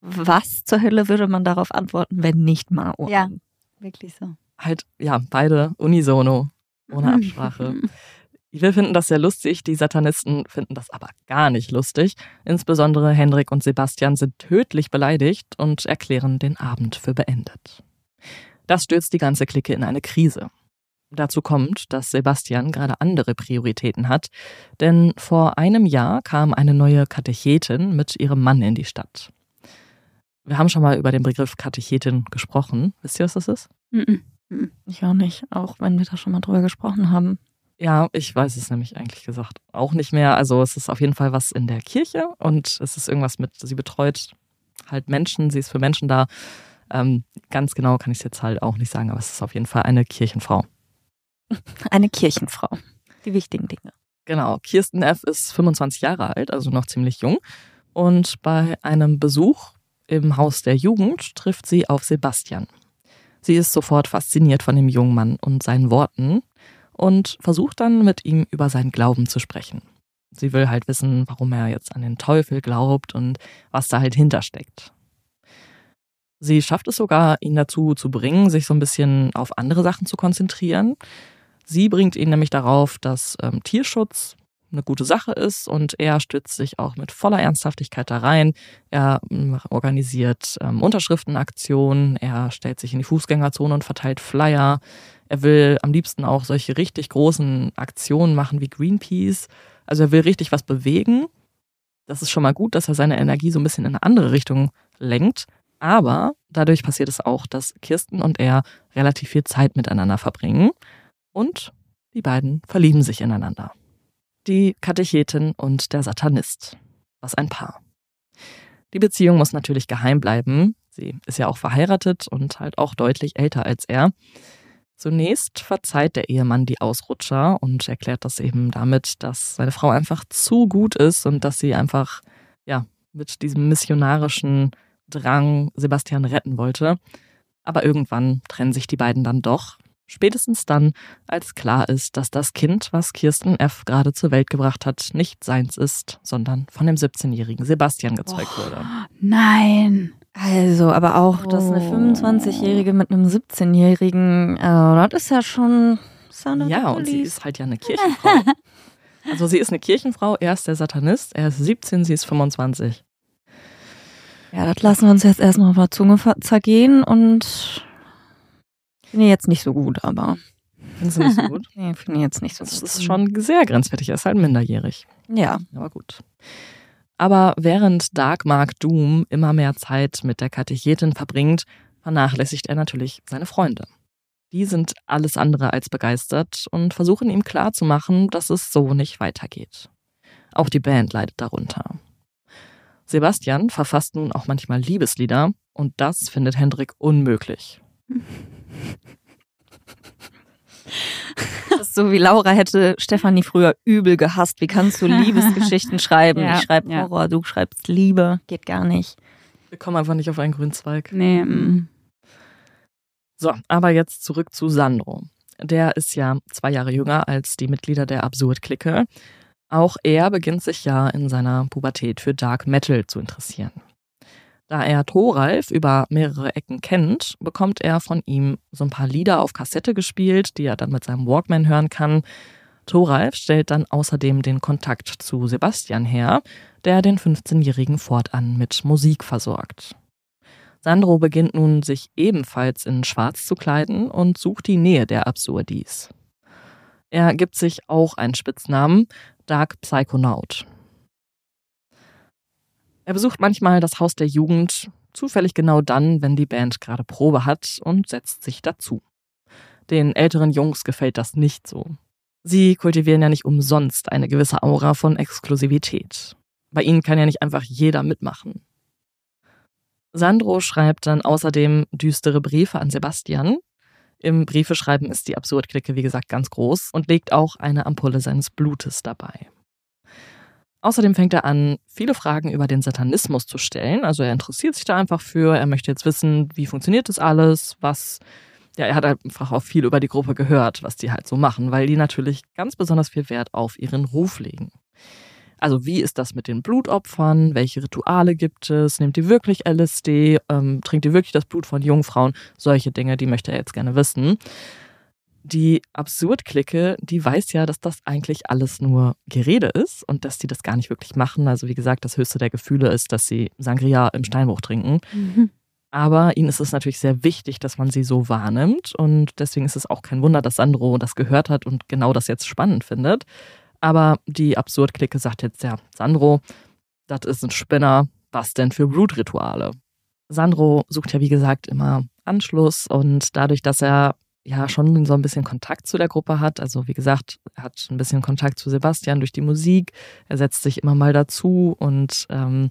was zur Hölle würde man darauf antworten, wenn nicht Mao? Ja, wirklich so. Halt, ja, beide unisono, ohne Absprache. Wir finden das sehr lustig, die Satanisten finden das aber gar nicht lustig. Insbesondere Hendrik und Sebastian sind tödlich beleidigt und erklären den Abend für beendet. Das stürzt die ganze Clique in eine Krise. Dazu kommt, dass Sebastian gerade andere Prioritäten hat, denn vor einem Jahr kam eine neue Katechetin mit ihrem Mann in die Stadt. Wir haben schon mal über den Begriff Katechetin gesprochen. Wisst ihr, was das ist? Ich auch nicht, auch wenn wir da schon mal drüber gesprochen haben. Ja, ich weiß es nämlich eigentlich gesagt auch nicht mehr. Also es ist auf jeden Fall was in der Kirche und es ist irgendwas mit, sie betreut halt Menschen, sie ist für Menschen da. Ähm, ganz genau kann ich es jetzt halt auch nicht sagen, aber es ist auf jeden Fall eine Kirchenfrau. Eine Kirchenfrau. Die wichtigen Dinge. Genau, Kirsten F. ist 25 Jahre alt, also noch ziemlich jung. Und bei einem Besuch im Haus der Jugend trifft sie auf Sebastian. Sie ist sofort fasziniert von dem jungen Mann und seinen Worten und versucht dann mit ihm über seinen Glauben zu sprechen. Sie will halt wissen, warum er jetzt an den Teufel glaubt und was da halt hintersteckt. Sie schafft es sogar, ihn dazu zu bringen, sich so ein bisschen auf andere Sachen zu konzentrieren. Sie bringt ihn nämlich darauf, dass ähm, Tierschutz eine gute Sache ist und er stützt sich auch mit voller Ernsthaftigkeit da rein. Er ähm, organisiert ähm, Unterschriftenaktionen, er stellt sich in die Fußgängerzone und verteilt Flyer. Er will am liebsten auch solche richtig großen Aktionen machen wie Greenpeace. Also er will richtig was bewegen. Das ist schon mal gut, dass er seine Energie so ein bisschen in eine andere Richtung lenkt. Aber dadurch passiert es auch, dass Kirsten und er relativ viel Zeit miteinander verbringen und die beiden verlieben sich ineinander. Die Katechetin und der Satanist. Was ein Paar. Die Beziehung muss natürlich geheim bleiben. Sie ist ja auch verheiratet und halt auch deutlich älter als er. Zunächst verzeiht der Ehemann die Ausrutscher und erklärt das eben damit, dass seine Frau einfach zu gut ist und dass sie einfach, ja, mit diesem missionarischen Drang Sebastian retten wollte. Aber irgendwann trennen sich die beiden dann doch. Spätestens dann, als klar ist, dass das Kind, was Kirsten F. gerade zur Welt gebracht hat, nicht seins ist, sondern von dem 17-jährigen Sebastian gezeugt oh, wurde. Nein. Also, aber auch, dass eine 25-Jährige mit einem 17-Jährigen, äh, das ist ja schon. Ja, und sie ist halt ja eine Kirchenfrau. also, sie ist eine Kirchenfrau, er ist der Satanist, er ist 17, sie ist 25. Ja, das lassen wir uns jetzt erstmal auf der Zunge zergehen und finde jetzt nicht so gut, aber. Findest du nicht so gut? nee, finde ich jetzt nicht so das gut. Das ist schon sehr grenzwertig, er ist halt minderjährig. Ja. Aber gut. Aber während Dark Mark Doom immer mehr Zeit mit der Katechetin verbringt, vernachlässigt er natürlich seine Freunde. Die sind alles andere als begeistert und versuchen ihm klarzumachen, dass es so nicht weitergeht. Auch die Band leidet darunter. Sebastian verfasst nun auch manchmal Liebeslieder und das findet Hendrik unmöglich. So wie Laura hätte Stefanie früher übel gehasst. Wie kannst du Liebesgeschichten schreiben? Ja, ich schreibe ja. Horror, du schreibst Liebe. Geht gar nicht. Wir kommen einfach nicht auf einen grünen Zweig. Nee. Mm. So, aber jetzt zurück zu Sandro. Der ist ja zwei Jahre jünger als die Mitglieder der Absurd-Clique. Auch er beginnt sich ja in seiner Pubertät für Dark Metal zu interessieren. Da er Thoralf über mehrere Ecken kennt, bekommt er von ihm so ein paar Lieder auf Kassette gespielt, die er dann mit seinem Walkman hören kann. Thoralf stellt dann außerdem den Kontakt zu Sebastian her, der den 15-Jährigen fortan mit Musik versorgt. Sandro beginnt nun, sich ebenfalls in Schwarz zu kleiden und sucht die Nähe der Absurdis. Er gibt sich auch einen Spitznamen, Dark Psychonaut. Er besucht manchmal das Haus der Jugend, zufällig genau dann, wenn die Band gerade Probe hat und setzt sich dazu. Den älteren Jungs gefällt das nicht so. Sie kultivieren ja nicht umsonst eine gewisse Aura von Exklusivität. Bei ihnen kann ja nicht einfach jeder mitmachen. Sandro schreibt dann außerdem düstere Briefe an Sebastian. Im Briefeschreiben ist die Absurdklicke, wie gesagt, ganz groß und legt auch eine Ampulle seines Blutes dabei. Außerdem fängt er an, viele Fragen über den Satanismus zu stellen. Also er interessiert sich da einfach für, er möchte jetzt wissen, wie funktioniert das alles, was, ja, er hat einfach auch viel über die Gruppe gehört, was die halt so machen, weil die natürlich ganz besonders viel Wert auf ihren Ruf legen. Also wie ist das mit den Blutopfern? Welche Rituale gibt es? Nehmt ihr wirklich LSD? Ähm, trinkt ihr wirklich das Blut von Jungfrauen? Solche Dinge, die möchte er jetzt gerne wissen die Absurd-Clique, die weiß ja, dass das eigentlich alles nur Gerede ist und dass die das gar nicht wirklich machen. Also wie gesagt, das höchste der Gefühle ist, dass sie Sangria im Steinbruch trinken. Mhm. Aber ihnen ist es natürlich sehr wichtig, dass man sie so wahrnimmt. Und deswegen ist es auch kein Wunder, dass Sandro das gehört hat und genau das jetzt spannend findet. Aber die Absurd-Clique sagt jetzt, ja, Sandro, das ist ein Spinner. Was denn für Blutrituale? Sandro sucht ja, wie gesagt, immer Anschluss und dadurch, dass er ja schon so ein bisschen Kontakt zu der Gruppe hat. Also wie gesagt, er hat ein bisschen Kontakt zu Sebastian durch die Musik. Er setzt sich immer mal dazu und ähm,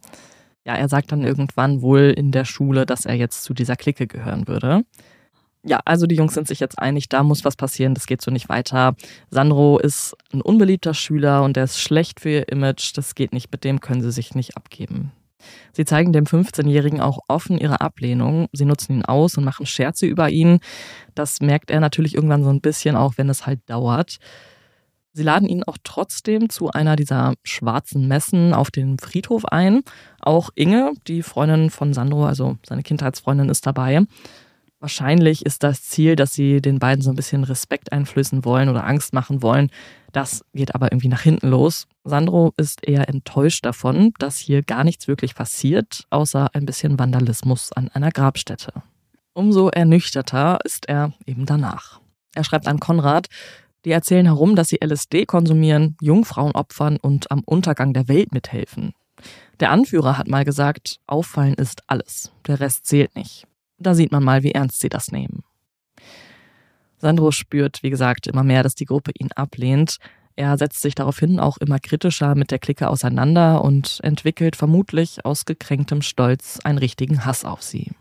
ja, er sagt dann irgendwann wohl in der Schule, dass er jetzt zu dieser Clique gehören würde. Ja, also die Jungs sind sich jetzt einig, da muss was passieren, das geht so nicht weiter. Sandro ist ein unbeliebter Schüler und der ist schlecht für ihr Image, das geht nicht, mit dem können sie sich nicht abgeben. Sie zeigen dem 15-Jährigen auch offen ihre Ablehnung. Sie nutzen ihn aus und machen Scherze über ihn. Das merkt er natürlich irgendwann so ein bisschen, auch wenn es halt dauert. Sie laden ihn auch trotzdem zu einer dieser schwarzen Messen auf dem Friedhof ein. Auch Inge, die Freundin von Sandro, also seine Kindheitsfreundin, ist dabei. Wahrscheinlich ist das Ziel, dass sie den beiden so ein bisschen Respekt einflößen wollen oder Angst machen wollen. Das geht aber irgendwie nach hinten los. Sandro ist eher enttäuscht davon, dass hier gar nichts wirklich passiert, außer ein bisschen Vandalismus an einer Grabstätte. Umso ernüchterter ist er eben danach. Er schreibt an Konrad, die erzählen herum, dass sie LSD konsumieren, Jungfrauen opfern und am Untergang der Welt mithelfen. Der Anführer hat mal gesagt, auffallen ist alles, der Rest zählt nicht. Da sieht man mal, wie ernst sie das nehmen. Sandro spürt, wie gesagt, immer mehr, dass die Gruppe ihn ablehnt. Er setzt sich daraufhin auch immer kritischer mit der Clique auseinander und entwickelt vermutlich aus gekränktem Stolz einen richtigen Hass auf sie.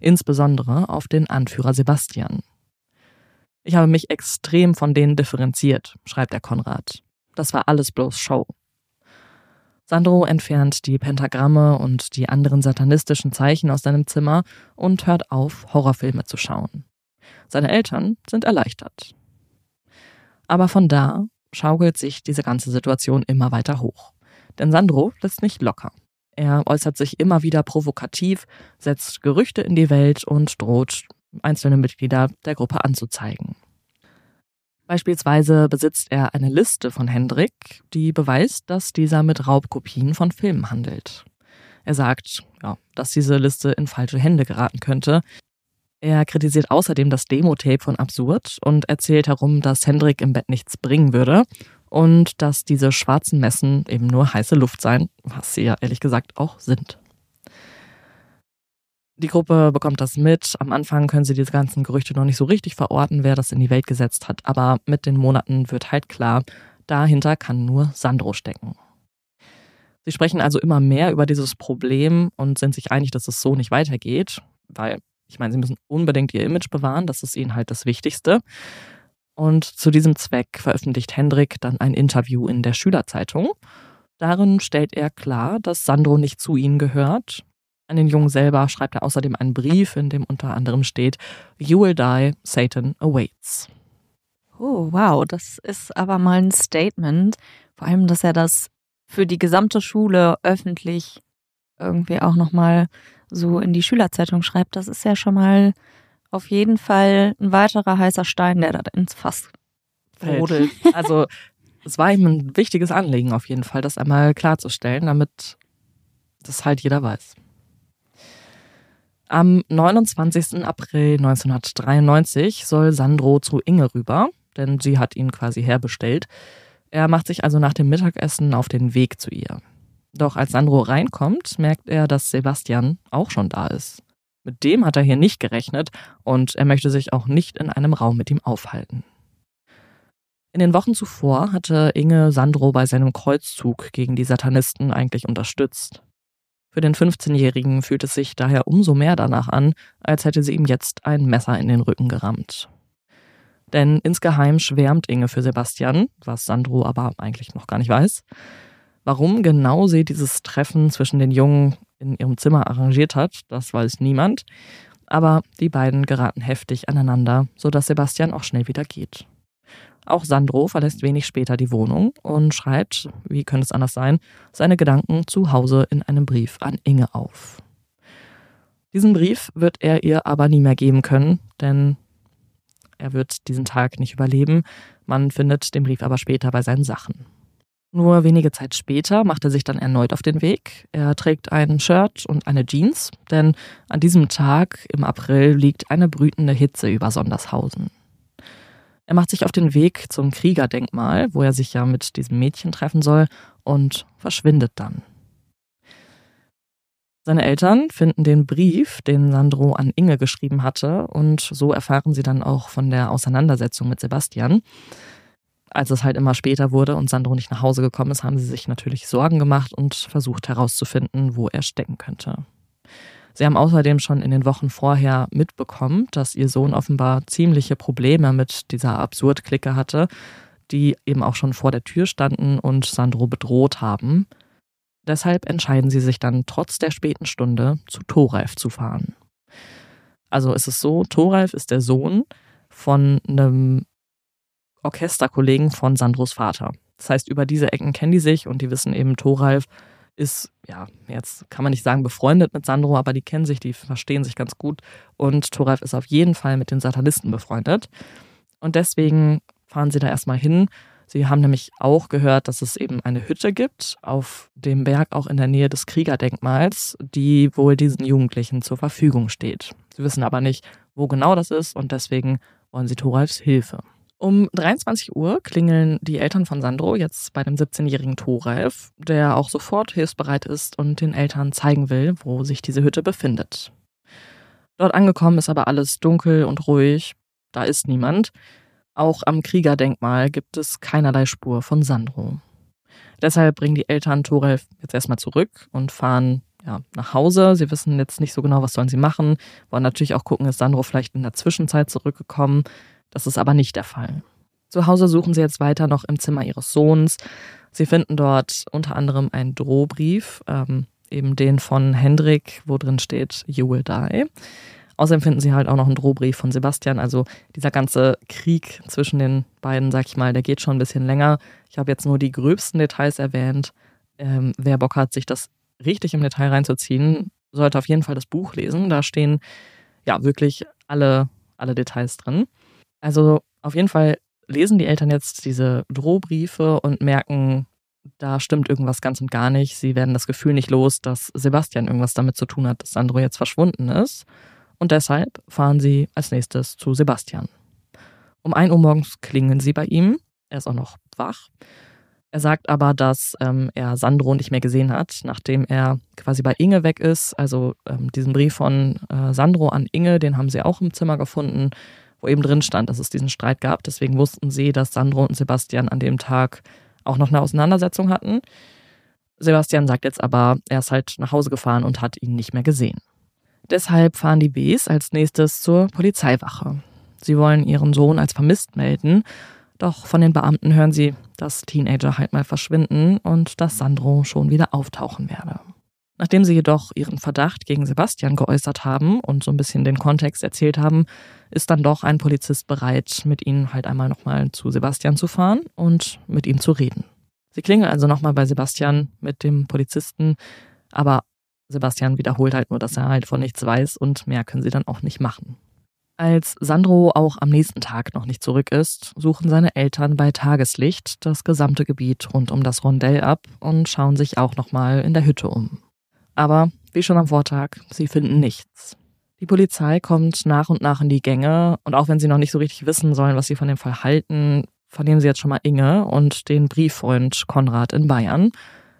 Insbesondere auf den Anführer Sebastian. Ich habe mich extrem von denen differenziert, schreibt er Konrad. Das war alles bloß Show. Sandro entfernt die Pentagramme und die anderen satanistischen Zeichen aus seinem Zimmer und hört auf, Horrorfilme zu schauen. Seine Eltern sind erleichtert. Aber von da schaukelt sich diese ganze Situation immer weiter hoch. Denn Sandro lässt nicht locker. Er äußert sich immer wieder provokativ, setzt Gerüchte in die Welt und droht, einzelne Mitglieder der Gruppe anzuzeigen. Beispielsweise besitzt er eine Liste von Hendrik, die beweist, dass dieser mit Raubkopien von Filmen handelt. Er sagt, ja, dass diese Liste in falsche Hände geraten könnte. Er kritisiert außerdem das Demo-Tape von Absurd und erzählt herum, dass Hendrik im Bett nichts bringen würde und dass diese schwarzen Messen eben nur heiße Luft seien, was sie ja ehrlich gesagt auch sind. Die Gruppe bekommt das mit. Am Anfang können sie diese ganzen Gerüchte noch nicht so richtig verorten, wer das in die Welt gesetzt hat, aber mit den Monaten wird halt klar, dahinter kann nur Sandro stecken. Sie sprechen also immer mehr über dieses Problem und sind sich einig, dass es so nicht weitergeht, weil ich meine, sie müssen unbedingt ihr Image bewahren, das ist ihnen halt das Wichtigste. Und zu diesem Zweck veröffentlicht Hendrik dann ein Interview in der Schülerzeitung. Darin stellt er klar, dass Sandro nicht zu ihnen gehört. An den Jungen selber schreibt er außerdem einen Brief, in dem unter anderem steht: You will die, Satan awaits. Oh, wow, das ist aber mal ein Statement. Vor allem, dass er das für die gesamte Schule öffentlich irgendwie auch nochmal so in die Schülerzeitung schreibt. Das ist ja schon mal auf jeden Fall ein weiterer heißer Stein, der da ins Fass rodelt. Also es war ihm ein wichtiges Anliegen auf jeden Fall, das einmal klarzustellen, damit das halt jeder weiß. Am 29. April 1993 soll Sandro zu Inge rüber, denn sie hat ihn quasi herbestellt. Er macht sich also nach dem Mittagessen auf den Weg zu ihr. Doch als Sandro reinkommt, merkt er, dass Sebastian auch schon da ist. Mit dem hat er hier nicht gerechnet und er möchte sich auch nicht in einem Raum mit ihm aufhalten. In den Wochen zuvor hatte Inge Sandro bei seinem Kreuzzug gegen die Satanisten eigentlich unterstützt. Für den 15-Jährigen fühlt es sich daher umso mehr danach an, als hätte sie ihm jetzt ein Messer in den Rücken gerammt. Denn insgeheim schwärmt Inge für Sebastian, was Sandro aber eigentlich noch gar nicht weiß. Warum genau sie dieses Treffen zwischen den Jungen in ihrem Zimmer arrangiert hat, das weiß niemand. Aber die beiden geraten heftig aneinander, sodass Sebastian auch schnell wieder geht. Auch Sandro verlässt wenig später die Wohnung und schreibt, wie könnte es anders sein, seine Gedanken zu Hause in einem Brief an Inge auf. Diesen Brief wird er ihr aber nie mehr geben können, denn er wird diesen Tag nicht überleben. Man findet den Brief aber später bei seinen Sachen. Nur wenige Zeit später macht er sich dann erneut auf den Weg. Er trägt ein Shirt und eine Jeans, denn an diesem Tag im April liegt eine brütende Hitze über Sondershausen. Er macht sich auf den Weg zum Kriegerdenkmal, wo er sich ja mit diesem Mädchen treffen soll, und verschwindet dann. Seine Eltern finden den Brief, den Sandro an Inge geschrieben hatte, und so erfahren sie dann auch von der Auseinandersetzung mit Sebastian. Als es halt immer später wurde und Sandro nicht nach Hause gekommen ist, haben sie sich natürlich Sorgen gemacht und versucht herauszufinden, wo er stecken könnte. Sie haben außerdem schon in den Wochen vorher mitbekommen, dass ihr Sohn offenbar ziemliche Probleme mit dieser Absurd-Clique hatte, die eben auch schon vor der Tür standen und Sandro bedroht haben. Deshalb entscheiden sie sich dann trotz der späten Stunde zu Thoralf zu fahren. Also ist es so, Thoralf ist der Sohn von einem Orchesterkollegen von Sandros Vater. Das heißt, über diese Ecken kennen die sich und die wissen eben, Thoralf ist, ja, jetzt kann man nicht sagen befreundet mit Sandro, aber die kennen sich, die verstehen sich ganz gut. Und Thoralf ist auf jeden Fall mit den Satanisten befreundet. Und deswegen fahren sie da erstmal hin. Sie haben nämlich auch gehört, dass es eben eine Hütte gibt auf dem Berg, auch in der Nähe des Kriegerdenkmals, die wohl diesen Jugendlichen zur Verfügung steht. Sie wissen aber nicht, wo genau das ist und deswegen wollen sie Thoralfs Hilfe. Um 23 Uhr klingeln die Eltern von Sandro jetzt bei dem 17-jährigen Thoralf, der auch sofort hilfsbereit ist und den Eltern zeigen will, wo sich diese Hütte befindet. Dort angekommen ist aber alles dunkel und ruhig, da ist niemand. Auch am Kriegerdenkmal gibt es keinerlei Spur von Sandro. Deshalb bringen die Eltern Thoralf jetzt erstmal zurück und fahren ja, nach Hause. Sie wissen jetzt nicht so genau, was sollen sie machen. Wollen natürlich auch gucken, ist Sandro vielleicht in der Zwischenzeit zurückgekommen. Das ist aber nicht der Fall. Zu Hause suchen sie jetzt weiter noch im Zimmer ihres Sohns. Sie finden dort unter anderem einen Drohbrief, ähm, eben den von Hendrik, wo drin steht, You will die. Außerdem finden sie halt auch noch einen Drohbrief von Sebastian. Also dieser ganze Krieg zwischen den beiden, sag ich mal, der geht schon ein bisschen länger. Ich habe jetzt nur die gröbsten Details erwähnt. Ähm, wer Bock hat, sich das richtig im Detail reinzuziehen, sollte auf jeden Fall das Buch lesen. Da stehen ja wirklich alle, alle Details drin. Also auf jeden Fall lesen die Eltern jetzt diese Drohbriefe und merken, da stimmt irgendwas ganz und gar nicht. Sie werden das Gefühl nicht los, dass Sebastian irgendwas damit zu tun hat, dass Sandro jetzt verschwunden ist. Und deshalb fahren sie als nächstes zu Sebastian. Um 1 Uhr morgens klingeln sie bei ihm. Er ist auch noch wach. Er sagt aber, dass ähm, er Sandro nicht mehr gesehen hat, nachdem er quasi bei Inge weg ist. Also ähm, diesen Brief von äh, Sandro an Inge, den haben sie auch im Zimmer gefunden, wo eben drin stand, dass es diesen Streit gab. Deswegen wussten sie, dass Sandro und Sebastian an dem Tag auch noch eine Auseinandersetzung hatten. Sebastian sagt jetzt aber, er ist halt nach Hause gefahren und hat ihn nicht mehr gesehen. Deshalb fahren die Bs als nächstes zur Polizeiwache. Sie wollen ihren Sohn als vermisst melden, doch von den Beamten hören sie, dass Teenager halt mal verschwinden und dass Sandro schon wieder auftauchen werde. Nachdem sie jedoch ihren Verdacht gegen Sebastian geäußert haben und so ein bisschen den Kontext erzählt haben, ist dann doch ein Polizist bereit, mit ihnen halt einmal nochmal zu Sebastian zu fahren und mit ihm zu reden. Sie klingeln also nochmal bei Sebastian mit dem Polizisten, aber Sebastian wiederholt halt nur, dass er halt von nichts weiß und mehr können sie dann auch nicht machen. Als Sandro auch am nächsten Tag noch nicht zurück ist, suchen seine Eltern bei Tageslicht das gesamte Gebiet rund um das Rondell ab und schauen sich auch nochmal in der Hütte um. Aber wie schon am Vortag, sie finden nichts. Die Polizei kommt nach und nach in die Gänge und auch wenn sie noch nicht so richtig wissen sollen, was sie von dem Fall halten, vernehmen sie jetzt schon mal Inge und den Brieffreund Konrad in Bayern,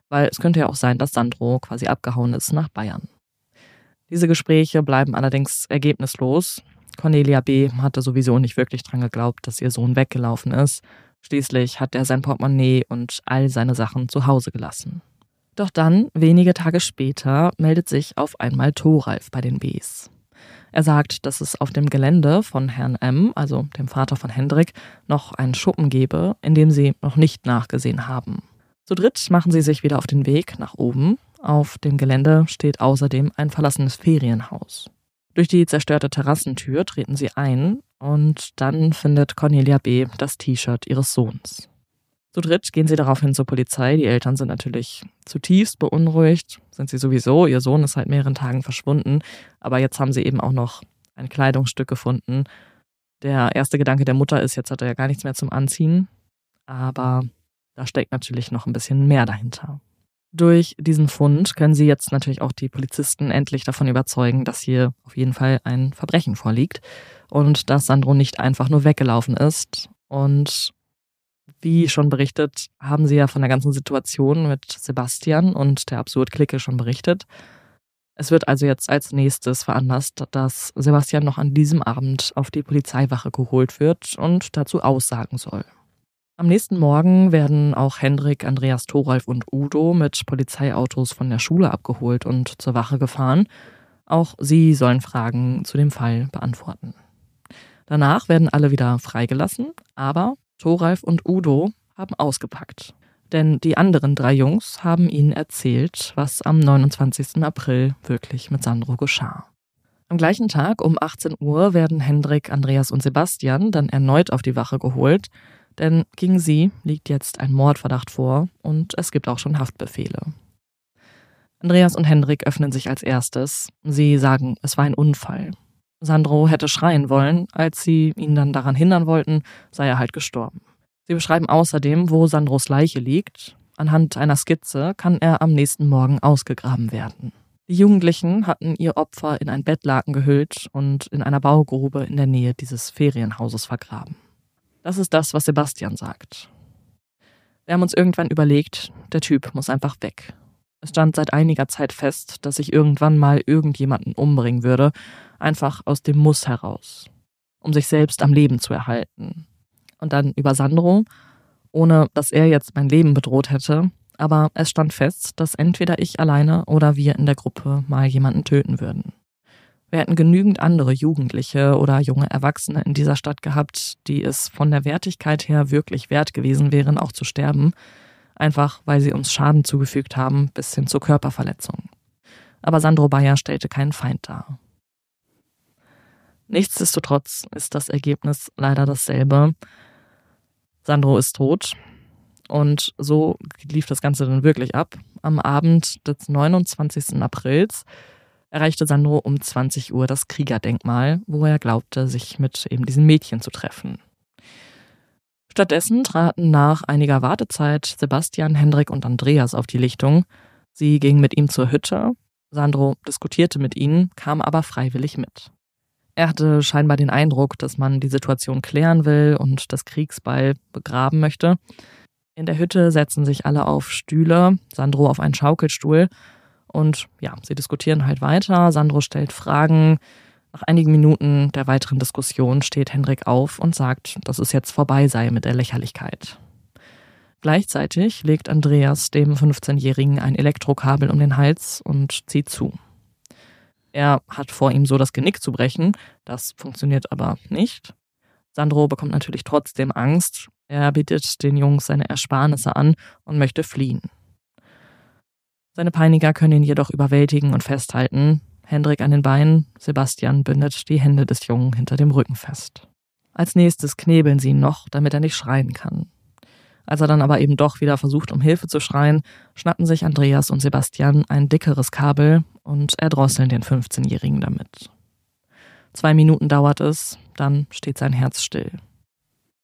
weil es könnte ja auch sein, dass Sandro quasi abgehauen ist nach Bayern. Diese Gespräche bleiben allerdings ergebnislos. Cornelia B. hatte sowieso nicht wirklich dran geglaubt, dass ihr Sohn weggelaufen ist. Schließlich hat er sein Portemonnaie und all seine Sachen zu Hause gelassen. Doch dann, wenige Tage später, meldet sich auf einmal Thoralf bei den Bs. Er sagt, dass es auf dem Gelände von Herrn M., also dem Vater von Hendrik, noch einen Schuppen gebe, in dem sie noch nicht nachgesehen haben. Zu dritt machen sie sich wieder auf den Weg nach oben. Auf dem Gelände steht außerdem ein verlassenes Ferienhaus. Durch die zerstörte Terrassentür treten sie ein und dann findet Cornelia B. das T-Shirt ihres Sohns. Zu dritt gehen sie daraufhin zur Polizei. Die Eltern sind natürlich zutiefst beunruhigt, sind sie sowieso. Ihr Sohn ist seit mehreren Tagen verschwunden, aber jetzt haben sie eben auch noch ein Kleidungsstück gefunden. Der erste Gedanke der Mutter ist, jetzt hat er ja gar nichts mehr zum Anziehen, aber da steckt natürlich noch ein bisschen mehr dahinter. Durch diesen Fund können sie jetzt natürlich auch die Polizisten endlich davon überzeugen, dass hier auf jeden Fall ein Verbrechen vorliegt und dass Sandro nicht einfach nur weggelaufen ist und wie schon berichtet, haben Sie ja von der ganzen Situation mit Sebastian und der Absurd-Clique schon berichtet. Es wird also jetzt als nächstes veranlasst, dass Sebastian noch an diesem Abend auf die Polizeiwache geholt wird und dazu aussagen soll. Am nächsten Morgen werden auch Hendrik, Andreas Thoralf und Udo mit Polizeiautos von der Schule abgeholt und zur Wache gefahren. Auch sie sollen Fragen zu dem Fall beantworten. Danach werden alle wieder freigelassen, aber Thoralf und Udo haben ausgepackt. Denn die anderen drei Jungs haben ihnen erzählt, was am 29. April wirklich mit Sandro geschah. Am gleichen Tag um 18 Uhr werden Hendrik, Andreas und Sebastian dann erneut auf die Wache geholt, denn gegen sie liegt jetzt ein Mordverdacht vor und es gibt auch schon Haftbefehle. Andreas und Hendrik öffnen sich als erstes. Sie sagen, es war ein Unfall. Sandro hätte schreien wollen, als sie ihn dann daran hindern wollten, sei er halt gestorben. Sie beschreiben außerdem, wo Sandros Leiche liegt. Anhand einer Skizze kann er am nächsten Morgen ausgegraben werden. Die Jugendlichen hatten ihr Opfer in ein Bettlaken gehüllt und in einer Baugrube in der Nähe dieses Ferienhauses vergraben. Das ist das, was Sebastian sagt. Wir haben uns irgendwann überlegt, der Typ muss einfach weg. Es stand seit einiger Zeit fest, dass ich irgendwann mal irgendjemanden umbringen würde, einfach aus dem Muss heraus, um sich selbst am Leben zu erhalten. Und dann über Sandro, ohne dass er jetzt mein Leben bedroht hätte, aber es stand fest, dass entweder ich alleine oder wir in der Gruppe mal jemanden töten würden. Wir hätten genügend andere Jugendliche oder junge Erwachsene in dieser Stadt gehabt, die es von der Wertigkeit her wirklich wert gewesen wären, auch zu sterben, einfach weil sie uns Schaden zugefügt haben, bis hin zur Körperverletzung. Aber Sandro Bayer stellte keinen Feind dar. Nichtsdestotrotz ist das Ergebnis leider dasselbe. Sandro ist tot. Und so lief das Ganze dann wirklich ab. Am Abend des 29. Aprils erreichte Sandro um 20 Uhr das Kriegerdenkmal, wo er glaubte, sich mit eben diesen Mädchen zu treffen. Stattdessen traten nach einiger Wartezeit Sebastian, Hendrik und Andreas auf die Lichtung. Sie gingen mit ihm zur Hütte. Sandro diskutierte mit ihnen, kam aber freiwillig mit. Er hatte scheinbar den Eindruck, dass man die Situation klären will und das Kriegsbeil begraben möchte. In der Hütte setzen sich alle auf Stühle, Sandro auf einen Schaukelstuhl und ja, sie diskutieren halt weiter. Sandro stellt Fragen. Nach einigen Minuten der weiteren Diskussion steht Hendrik auf und sagt, dass es jetzt vorbei sei mit der Lächerlichkeit. Gleichzeitig legt Andreas dem 15-Jährigen ein Elektrokabel um den Hals und zieht zu. Er hat vor, ihm so das Genick zu brechen. Das funktioniert aber nicht. Sandro bekommt natürlich trotzdem Angst. Er bietet den Jungs seine Ersparnisse an und möchte fliehen. Seine Peiniger können ihn jedoch überwältigen und festhalten. Hendrik an den Beinen, Sebastian bindet die Hände des Jungen hinter dem Rücken fest. Als nächstes knebeln sie ihn noch, damit er nicht schreien kann. Als er dann aber eben doch wieder versucht, um Hilfe zu schreien, schnappen sich Andreas und Sebastian ein dickeres Kabel und erdrosseln den 15-Jährigen damit. Zwei Minuten dauert es, dann steht sein Herz still.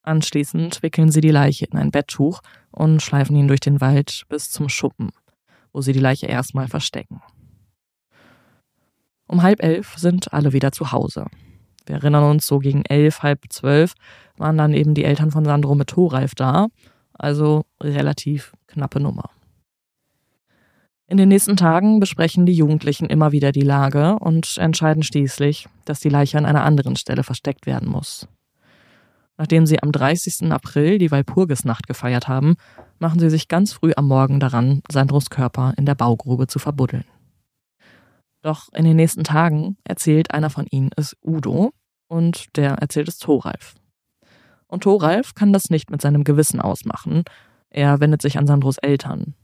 Anschließend wickeln sie die Leiche in ein Betttuch und schleifen ihn durch den Wald bis zum Schuppen, wo sie die Leiche erstmal verstecken. Um halb elf sind alle wieder zu Hause. Wir erinnern uns, so gegen elf, halb zwölf waren dann eben die Eltern von Sandro mit Thoralf da also relativ knappe Nummer. In den nächsten Tagen besprechen die Jugendlichen immer wieder die Lage und entscheiden schließlich, dass die Leiche an einer anderen Stelle versteckt werden muss. Nachdem sie am 30. April die Walpurgisnacht gefeiert haben, machen sie sich ganz früh am Morgen daran, Sandros Körper in der Baugrube zu verbuddeln. Doch in den nächsten Tagen erzählt einer von ihnen es Udo und der erzählt es Thoralf. Und Thoralf kann das nicht mit seinem Gewissen ausmachen. Er wendet sich an Sandros Eltern.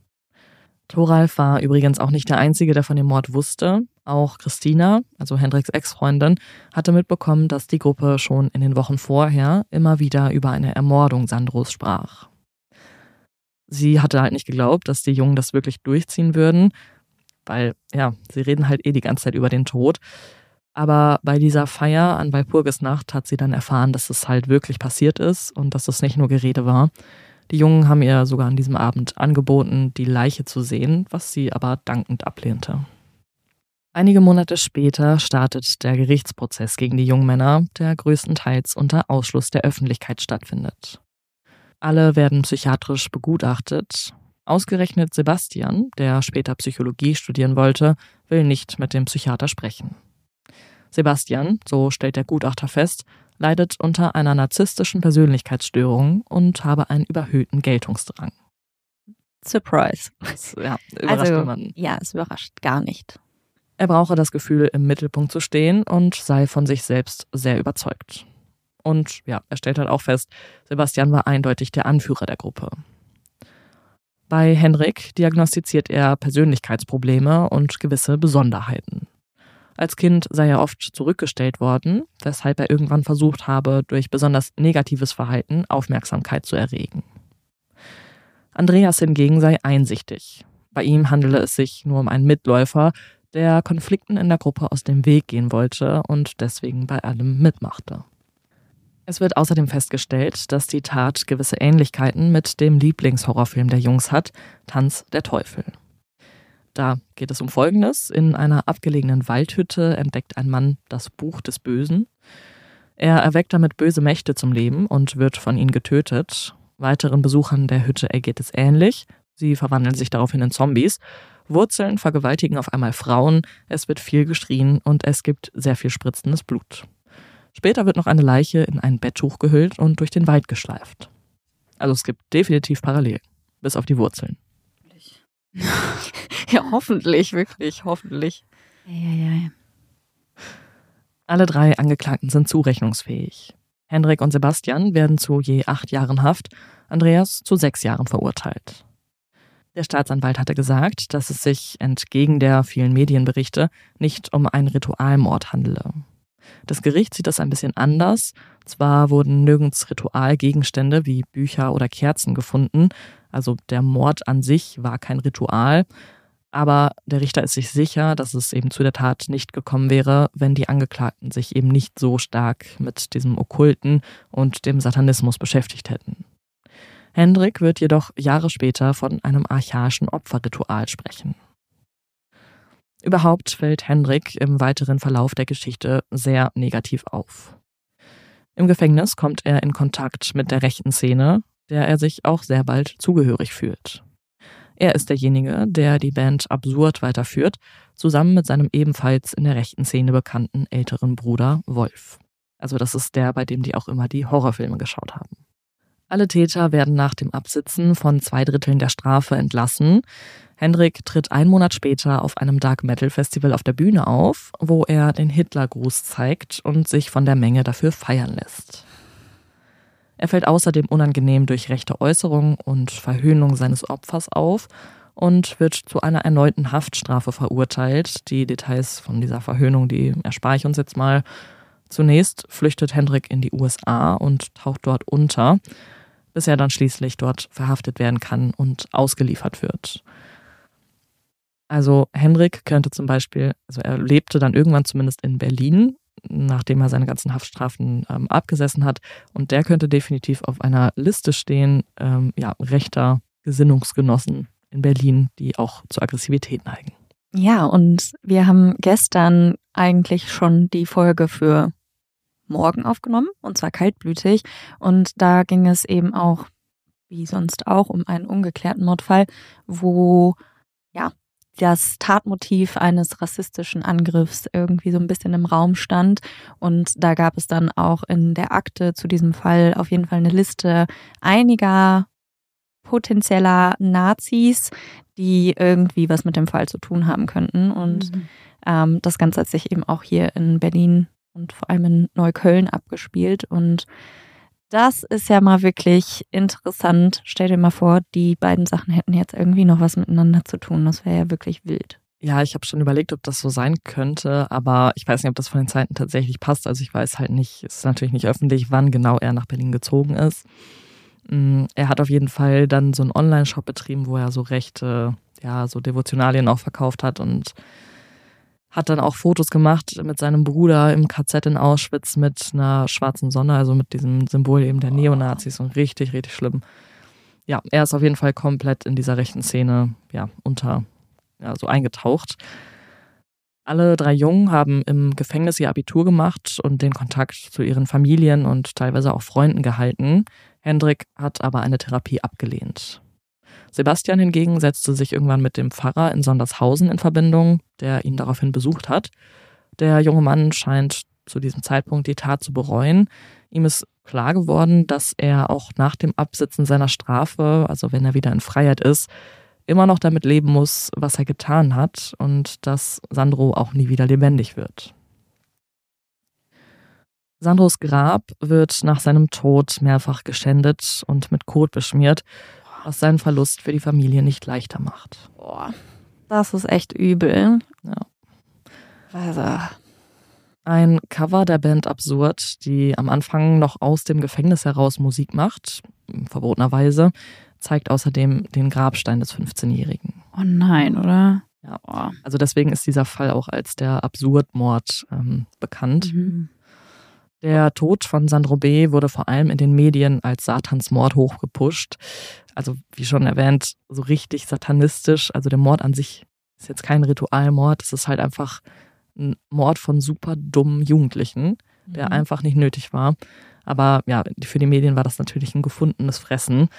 Thoralf war übrigens auch nicht der Einzige, der von dem Mord wusste. Auch Christina, also Hendriks Ex-Freundin, hatte mitbekommen, dass die Gruppe schon in den Wochen vorher immer wieder über eine Ermordung Sandros sprach. Sie hatte halt nicht geglaubt, dass die Jungen das wirklich durchziehen würden, weil, ja, sie reden halt eh die ganze Zeit über den Tod. Aber bei dieser Feier an Walpurgisnacht hat sie dann erfahren, dass es halt wirklich passiert ist und dass es nicht nur Gerede war. Die Jungen haben ihr sogar an diesem Abend angeboten, die Leiche zu sehen, was sie aber dankend ablehnte. Einige Monate später startet der Gerichtsprozess gegen die jungen Männer, der größtenteils unter Ausschluss der Öffentlichkeit stattfindet. Alle werden psychiatrisch begutachtet. Ausgerechnet Sebastian, der später Psychologie studieren wollte, will nicht mit dem Psychiater sprechen. Sebastian, so stellt der Gutachter fest, leidet unter einer narzisstischen Persönlichkeitsstörung und habe einen überhöhten Geltungsdrang. Surprise. Das, ja, überrascht also, jemanden. Ja, es überrascht gar nicht. Er brauche das Gefühl, im Mittelpunkt zu stehen und sei von sich selbst sehr überzeugt. Und ja, er stellt halt auch fest, Sebastian war eindeutig der Anführer der Gruppe. Bei Henrik diagnostiziert er Persönlichkeitsprobleme und gewisse Besonderheiten. Als Kind sei er oft zurückgestellt worden, weshalb er irgendwann versucht habe, durch besonders negatives Verhalten Aufmerksamkeit zu erregen. Andreas hingegen sei einsichtig. Bei ihm handele es sich nur um einen Mitläufer, der Konflikten in der Gruppe aus dem Weg gehen wollte und deswegen bei allem mitmachte. Es wird außerdem festgestellt, dass die Tat gewisse Ähnlichkeiten mit dem Lieblingshorrorfilm der Jungs hat, Tanz der Teufel. Da geht es um Folgendes. In einer abgelegenen Waldhütte entdeckt ein Mann das Buch des Bösen. Er erweckt damit böse Mächte zum Leben und wird von ihnen getötet. Weiteren Besuchern der Hütte ergeht es ähnlich. Sie verwandeln sich daraufhin in Zombies. Wurzeln vergewaltigen auf einmal Frauen, es wird viel geschrien und es gibt sehr viel spritzendes Blut. Später wird noch eine Leiche in ein Betttuch gehüllt und durch den Wald geschleift. Also es gibt definitiv Parallelen, bis auf die Wurzeln. ja, hoffentlich, wirklich, hoffentlich. Ja, ja, ja. Alle drei Angeklagten sind zurechnungsfähig. Hendrik und Sebastian werden zu je acht Jahren Haft, Andreas zu sechs Jahren verurteilt. Der Staatsanwalt hatte gesagt, dass es sich entgegen der vielen Medienberichte nicht um einen Ritualmord handele. Das Gericht sieht das ein bisschen anders. Zwar wurden nirgends Ritualgegenstände wie Bücher oder Kerzen gefunden, also der Mord an sich war kein Ritual, aber der Richter ist sich sicher, dass es eben zu der Tat nicht gekommen wäre, wenn die Angeklagten sich eben nicht so stark mit diesem Okkulten und dem Satanismus beschäftigt hätten. Hendrik wird jedoch Jahre später von einem archaischen Opferritual sprechen. Überhaupt fällt Hendrik im weiteren Verlauf der Geschichte sehr negativ auf. Im Gefängnis kommt er in Kontakt mit der rechten Szene, der er sich auch sehr bald zugehörig fühlt. Er ist derjenige, der die Band Absurd weiterführt, zusammen mit seinem ebenfalls in der rechten Szene bekannten älteren Bruder Wolf. Also das ist der, bei dem die auch immer die Horrorfilme geschaut haben. Alle Täter werden nach dem Absitzen von zwei Dritteln der Strafe entlassen, Hendrik tritt einen Monat später auf einem Dark Metal Festival auf der Bühne auf, wo er den Hitlergruß zeigt und sich von der Menge dafür feiern lässt. Er fällt außerdem unangenehm durch rechte Äußerungen und Verhöhnung seines Opfers auf und wird zu einer erneuten Haftstrafe verurteilt. Die Details von dieser Verhöhnung, die erspare ich uns jetzt mal. Zunächst flüchtet Hendrik in die USA und taucht dort unter, bis er dann schließlich dort verhaftet werden kann und ausgeliefert wird. Also Henrik könnte zum Beispiel, also er lebte dann irgendwann zumindest in Berlin, nachdem er seine ganzen Haftstrafen ähm, abgesessen hat. Und der könnte definitiv auf einer Liste stehen, ähm, ja, rechter Gesinnungsgenossen in Berlin, die auch zur Aggressivität neigen. Ja, und wir haben gestern eigentlich schon die Folge für morgen aufgenommen, und zwar kaltblütig. Und da ging es eben auch, wie sonst auch, um einen ungeklärten Mordfall, wo ja das Tatmotiv eines rassistischen Angriffs irgendwie so ein bisschen im Raum stand. Und da gab es dann auch in der Akte zu diesem Fall auf jeden Fall eine Liste einiger potenzieller Nazis, die irgendwie was mit dem Fall zu tun haben könnten. Und mhm. ähm, das Ganze hat sich eben auch hier in Berlin und vor allem in Neukölln abgespielt. Und das ist ja mal wirklich interessant. Stell dir mal vor, die beiden Sachen hätten jetzt irgendwie noch was miteinander zu tun. Das wäre ja wirklich wild. Ja, ich habe schon überlegt, ob das so sein könnte, aber ich weiß nicht, ob das von den Zeiten tatsächlich passt. Also ich weiß halt nicht, es ist natürlich nicht öffentlich, wann genau er nach Berlin gezogen ist. Mm, er hat auf jeden Fall dann so einen Online-Shop betrieben, wo er so rechte, ja, so Devotionalien auch verkauft hat und hat dann auch Fotos gemacht mit seinem Bruder im KZ in Auschwitz mit einer schwarzen Sonne, also mit diesem Symbol eben der Neonazis und richtig, richtig schlimm. Ja, er ist auf jeden Fall komplett in dieser rechten Szene ja, unter, ja, so eingetaucht. Alle drei Jungen haben im Gefängnis ihr Abitur gemacht und den Kontakt zu ihren Familien und teilweise auch Freunden gehalten. Hendrik hat aber eine Therapie abgelehnt. Sebastian hingegen setzte sich irgendwann mit dem Pfarrer in Sondershausen in Verbindung, der ihn daraufhin besucht hat. Der junge Mann scheint zu diesem Zeitpunkt die Tat zu bereuen. Ihm ist klar geworden, dass er auch nach dem Absitzen seiner Strafe, also wenn er wieder in Freiheit ist, immer noch damit leben muss, was er getan hat und dass Sandro auch nie wieder lebendig wird. Sandros Grab wird nach seinem Tod mehrfach geschändet und mit Kot beschmiert was seinen Verlust für die Familie nicht leichter macht. Boah, das ist echt übel. Ja. Also. Ein Cover der Band Absurd, die am Anfang noch aus dem Gefängnis heraus Musik macht, verbotenerweise, zeigt außerdem den Grabstein des 15-Jährigen. Oh nein, oder? Ja. Oh. Also deswegen ist dieser Fall auch als der Absurdmord ähm, bekannt. Mhm. Der Tod von Sandro B. wurde vor allem in den Medien als Satansmord hochgepusht also wie schon erwähnt, so richtig satanistisch. Also der Mord an sich ist jetzt kein Ritualmord, es ist halt einfach ein Mord von super dummen Jugendlichen, der mhm. einfach nicht nötig war. Aber ja, für die Medien war das natürlich ein gefundenes Fressen.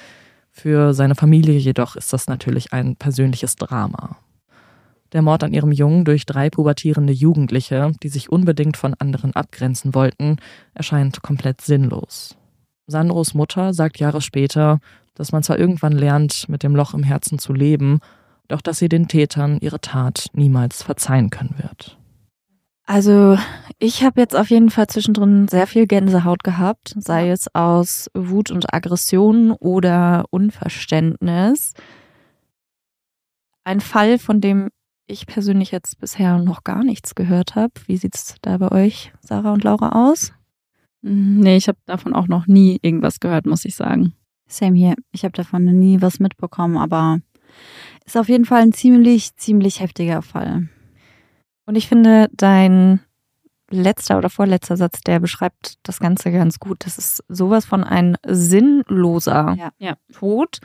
Für seine Familie jedoch ist das natürlich ein persönliches Drama. Der Mord an ihrem Jungen durch drei pubertierende Jugendliche, die sich unbedingt von anderen abgrenzen wollten, erscheint komplett sinnlos. Sandros Mutter sagt Jahre später, dass man zwar irgendwann lernt, mit dem Loch im Herzen zu leben, doch dass sie den Tätern ihre Tat niemals verzeihen können wird. Also ich habe jetzt auf jeden Fall zwischendrin sehr viel Gänsehaut gehabt, sei es aus Wut und Aggression oder Unverständnis. Ein Fall, von dem ich persönlich jetzt bisher noch gar nichts gehört habe. Wie sieht es da bei euch, Sarah und Laura, aus? Nee, ich habe davon auch noch nie irgendwas gehört, muss ich sagen. Same hier. Ich habe davon noch nie was mitbekommen, aber ist auf jeden Fall ein ziemlich, ziemlich heftiger Fall. Und ich finde, dein letzter oder vorletzter Satz, der beschreibt das Ganze ganz gut. Das ist sowas von ein sinnloser Ja. Ja. Tod.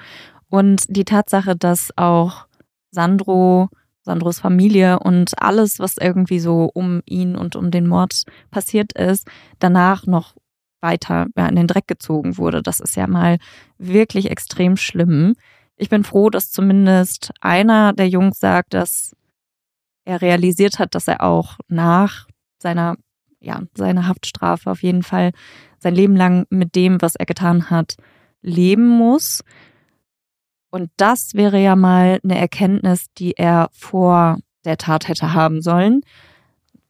Und die Tatsache, dass auch Sandro, Sandros Familie und alles, was irgendwie so um ihn und um den Mord passiert ist, danach noch weiter ja, in den Dreck gezogen wurde. Das ist ja mal wirklich extrem schlimm. Ich bin froh, dass zumindest einer der Jungs sagt, dass er realisiert hat, dass er auch nach seiner, ja, seiner Haftstrafe auf jeden Fall sein Leben lang mit dem, was er getan hat, leben muss. Und das wäre ja mal eine Erkenntnis, die er vor der Tat hätte haben sollen.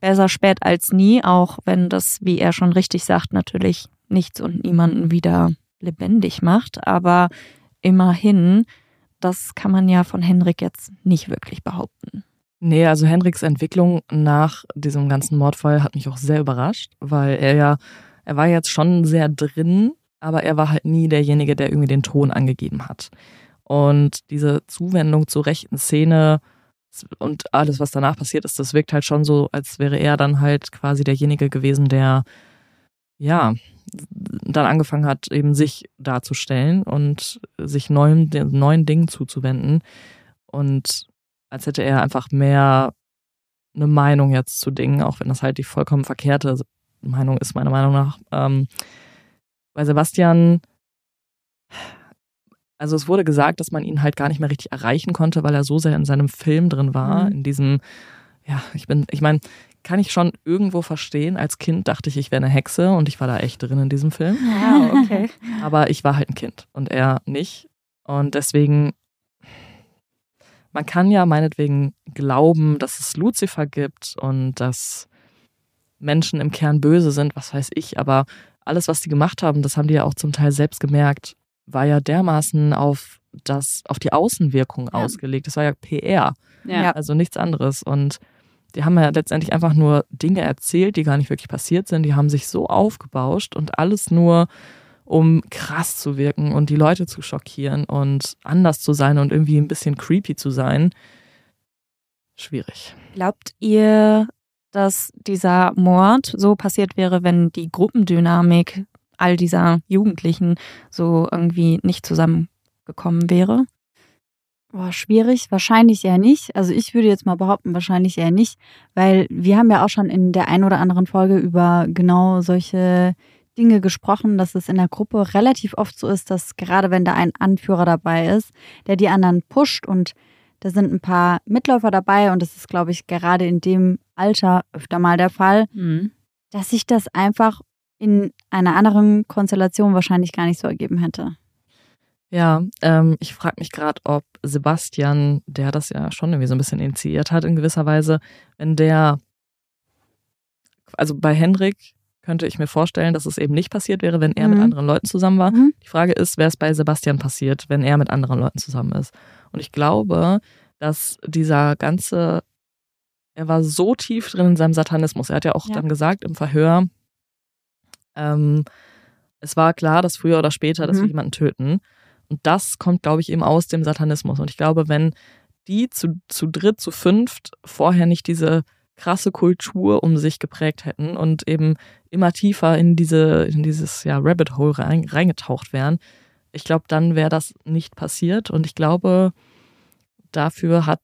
Besser spät als nie, auch wenn das, wie er schon richtig sagt, natürlich nichts und niemanden wieder lebendig macht. Aber immerhin, das kann man ja von Henrik jetzt nicht wirklich behaupten. Nee, also Henriks Entwicklung nach diesem ganzen Mordfall hat mich auch sehr überrascht, weil er ja, er war jetzt schon sehr drin, aber er war halt nie derjenige, der irgendwie den Ton angegeben hat. Und diese Zuwendung zur rechten Szene und alles, was danach passiert ist, das wirkt halt schon so, als wäre er dann halt quasi derjenige gewesen, der ja dann angefangen hat, eben sich darzustellen und sich neuen, neuen Dingen zuzuwenden. Und als hätte er einfach mehr eine Meinung jetzt zu Dingen, auch wenn das halt die vollkommen verkehrte Meinung ist, meiner Meinung nach. Ähm, bei Sebastian, also es wurde gesagt, dass man ihn halt gar nicht mehr richtig erreichen konnte, weil er so sehr in seinem Film drin war, Mhm. in diesem, ja, ich bin, ich meine, kann ich schon irgendwo verstehen. Als Kind dachte ich, ich wäre eine Hexe und ich war da echt drin in diesem Film. Ja, okay. Aber ich war halt ein Kind und er nicht. Und deswegen, man kann ja meinetwegen glauben, dass es Lucifer gibt und dass Menschen im Kern böse sind, was weiß ich. Aber alles, was die gemacht haben, das haben die ja auch zum Teil selbst gemerkt, war ja dermaßen auf das, auf die Außenwirkung Ja. ausgelegt. Das war ja PR, Ja. also nichts anderes. Und die haben ja letztendlich einfach nur Dinge erzählt, die gar nicht wirklich passiert sind. Die haben sich so aufgebauscht und alles nur, um krass zu wirken und die Leute zu schockieren und anders zu sein und irgendwie ein bisschen creepy zu sein. Schwierig. Glaubt ihr, dass dieser Mord so passiert wäre, wenn die Gruppendynamik all dieser Jugendlichen so irgendwie nicht zusammengekommen wäre? Boah, schwierig. Wahrscheinlich eher nicht. Also ich würde jetzt mal behaupten, wahrscheinlich eher nicht, weil wir haben ja auch schon in der ein oder anderen Folge über genau solche Dinge gesprochen, dass es in der Gruppe relativ oft so ist, dass gerade wenn da ein Anführer dabei ist, der die anderen pusht und da sind ein paar Mitläufer dabei und das ist, glaube ich, gerade in dem Alter öfter mal der Fall, Mhm. dass sich das einfach in einer anderen Konstellation wahrscheinlich gar nicht so ergeben hätte. Ja, ähm, ich frage mich gerade, ob Sebastian, der das ja schon irgendwie so ein bisschen initiiert hat in gewisser Weise, wenn der, also bei Hendrik könnte ich mir vorstellen, dass es eben nicht passiert wäre, wenn er mit Mhm. anderen Leuten zusammen war. Mhm. Die Frage ist, wäre es bei Sebastian passiert, wenn er mit anderen Leuten zusammen ist. Und ich glaube, dass dieser ganze, er war so tief drin in seinem Satanismus. Er hat ja auch Ja. dann gesagt im Verhör, ähm, es war klar, dass früher oder später, dass wir Mhm. jemanden töten. Und das kommt, glaube ich, eben aus dem Satanismus. Und ich glaube, wenn die zu, zu dritt, zu fünft vorher nicht diese krasse Kultur um sich geprägt hätten und eben immer tiefer in diese, in dieses ja, Rabbit Hole rein, reingetaucht wären, ich glaube, dann wäre das nicht passiert. Und ich glaube, dafür hat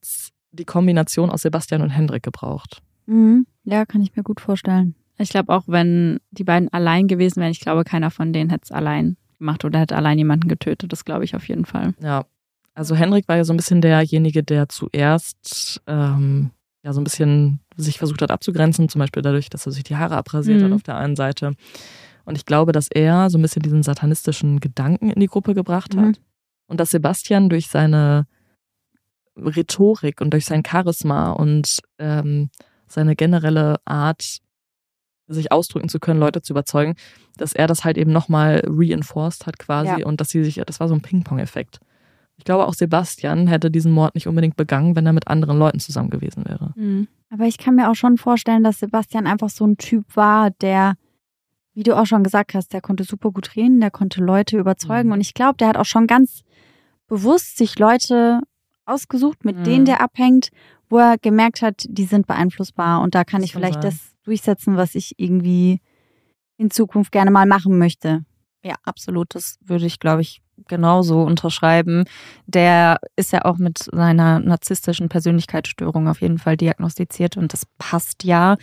die Kombination aus Sebastian und Hendrik gebraucht. Mhm. Ja, kann ich mir gut vorstellen. Ich glaube auch, wenn die beiden allein gewesen wären, ich glaube, keiner von denen hätte es allein gemacht oder hätte allein jemanden getötet. Das glaube ich auf jeden Fall. Ja, also Hendrik war ja so ein bisschen derjenige, der zuerst ähm, ja so ein bisschen sich versucht hat abzugrenzen, zum Beispiel dadurch, dass er sich die Haare abrasiert hat Mhm. auf der einen Seite. Und ich glaube, dass er so ein bisschen diesen satanistischen Gedanken in die Gruppe gebracht hat. Mhm. Und dass Sebastian durch seine Rhetorik und durch sein Charisma und ähm, seine generelle Art, sich ausdrücken zu können, Leute zu überzeugen, dass er das halt eben nochmal reinforced hat quasi Ja. und dass sie sich, das war so ein Ping-Pong-Effekt. Ich glaube, auch Sebastian hätte diesen Mord nicht unbedingt begangen, wenn er mit anderen Leuten zusammen gewesen wäre. Mhm. Aber ich kann mir auch schon vorstellen, dass Sebastian einfach so ein Typ war, der, wie du auch schon gesagt hast, der konnte super gut reden, der konnte Leute überzeugen. Mhm. Und ich glaube, der hat auch schon ganz bewusst sich Leute ausgesucht, mit Mhm. denen der abhängt, wo er gemerkt hat, die sind beeinflussbar. Und da kann Das ich vielleicht sein. das durchsetzen, was ich irgendwie in Zukunft gerne mal machen möchte. Ja, absolut. Das würde ich, glaube ich, genauso unterschreiben. Der ist ja auch mit seiner narzisstischen Persönlichkeitsstörung auf jeden Fall diagnostiziert und das passt ja.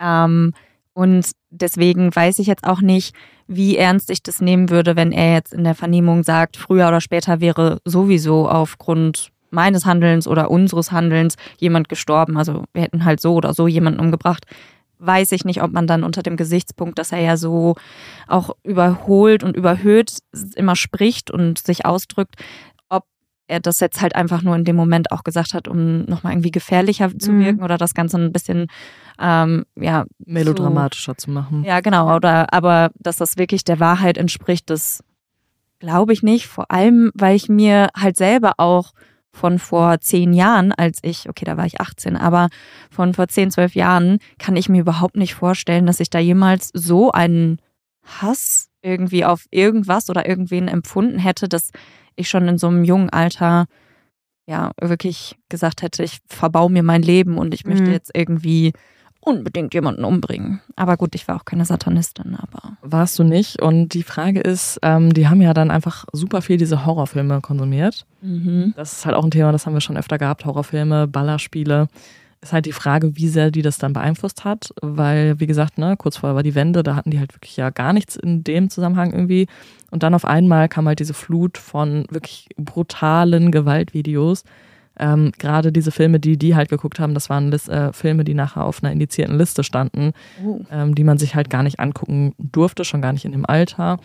Ähm, und deswegen weiß ich jetzt auch nicht, wie ernst ich das nehmen würde, wenn er jetzt in der Vernehmung sagt, früher oder später wäre sowieso aufgrund meines Handelns oder unseres Handelns jemand gestorben. Also wir hätten halt so oder so jemanden umgebracht. Weiß ich nicht, ob man dann unter dem Gesichtspunkt, dass er ja so auch überholt und überhöht immer spricht und sich ausdrückt, ob er das jetzt halt einfach nur in dem Moment auch gesagt hat, um nochmal irgendwie gefährlicher zu Mhm. wirken oder das Ganze ein bisschen, ähm, ja, Melodramatischer zu machen. ja, genau. Oder aber dass das wirklich der Wahrheit entspricht, das glaube ich nicht. Vor allem, weil ich mir halt selber auch von vor zehn Jahren, als ich, okay, da war ich 18, aber von vor zehn, zwölf Jahren kann ich mir überhaupt nicht vorstellen, dass ich da jemals so einen Hass irgendwie auf irgendwas oder irgendwen empfunden hätte, dass ich schon in so einem jungen Alter ja wirklich gesagt hätte, ich verbau mir mein Leben und ich möchte Mhm. jetzt irgendwie unbedingt jemanden umbringen. Aber gut, ich war auch keine Satanistin, aber Warst du nicht? Und die Frage ist, ähm, die haben ja dann einfach super viel diese Horrorfilme konsumiert. Das ist halt auch ein Thema, das haben wir schon öfter gehabt. Horrorfilme, Ballerspiele. Ist halt die Frage, wie sehr die das dann beeinflusst hat. Weil, wie gesagt, ne, kurz vorher war die Wende, da hatten die halt wirklich ja gar nichts in dem Zusammenhang irgendwie. Und dann auf einmal kam halt diese Flut von wirklich brutalen Gewaltvideos. Ähm, Gerade diese Filme, die die halt geguckt haben, das waren Lis äh, Filme, die nachher auf einer indizierten Liste standen Oh. ähm, die man sich halt gar nicht angucken durfte, schon gar nicht in dem Alter,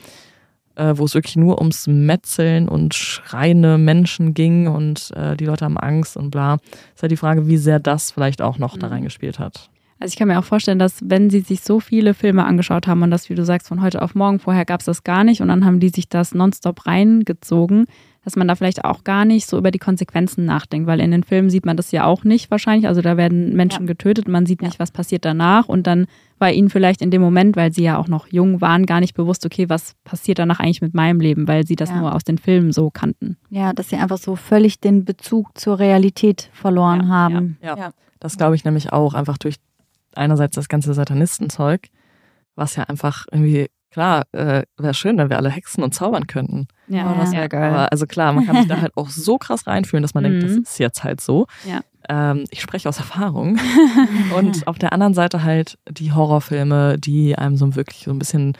äh, wo es wirklich nur ums Metzeln und schreiende Menschen ging und äh, die Leute haben Angst und bla. Ist halt die Frage, wie sehr das vielleicht auch noch da Mhm. reingespielt hat. Also ich kann mir auch vorstellen, dass wenn sie sich so viele Filme angeschaut haben und das, wie du sagst, von heute auf morgen, vorher gab es das gar nicht und dann haben die sich das nonstop reingezogen, dass man da vielleicht auch gar nicht so über die Konsequenzen nachdenkt, weil in den Filmen sieht man das ja auch nicht wahrscheinlich. Also da werden Menschen getötet, man sieht nicht, was passiert danach und dann war ihnen vielleicht in dem Moment, weil sie ja auch noch jung waren, gar nicht bewusst, okay, was passiert danach eigentlich mit meinem Leben, weil sie das Ja. nur aus den Filmen so kannten. Ja, dass sie einfach so völlig den Bezug zur Realität verloren Ja, haben. Ja, Ja. das glaube ich nämlich auch, einfach durch einerseits das ganze Satanistenzeug, was ja einfach irgendwie, klar, äh, wäre schön, wenn wir alle hexen und zaubern könnten. Ja. Oh, das wäre geil. Aber also klar, man kann sich da halt auch so krass reinfühlen, dass man denkt, das Mhm. ist jetzt halt so. Ja. Ähm, ich spreche aus Erfahrung. Und auf der anderen Seite halt die Horrorfilme, die einem so wirklich so ein bisschen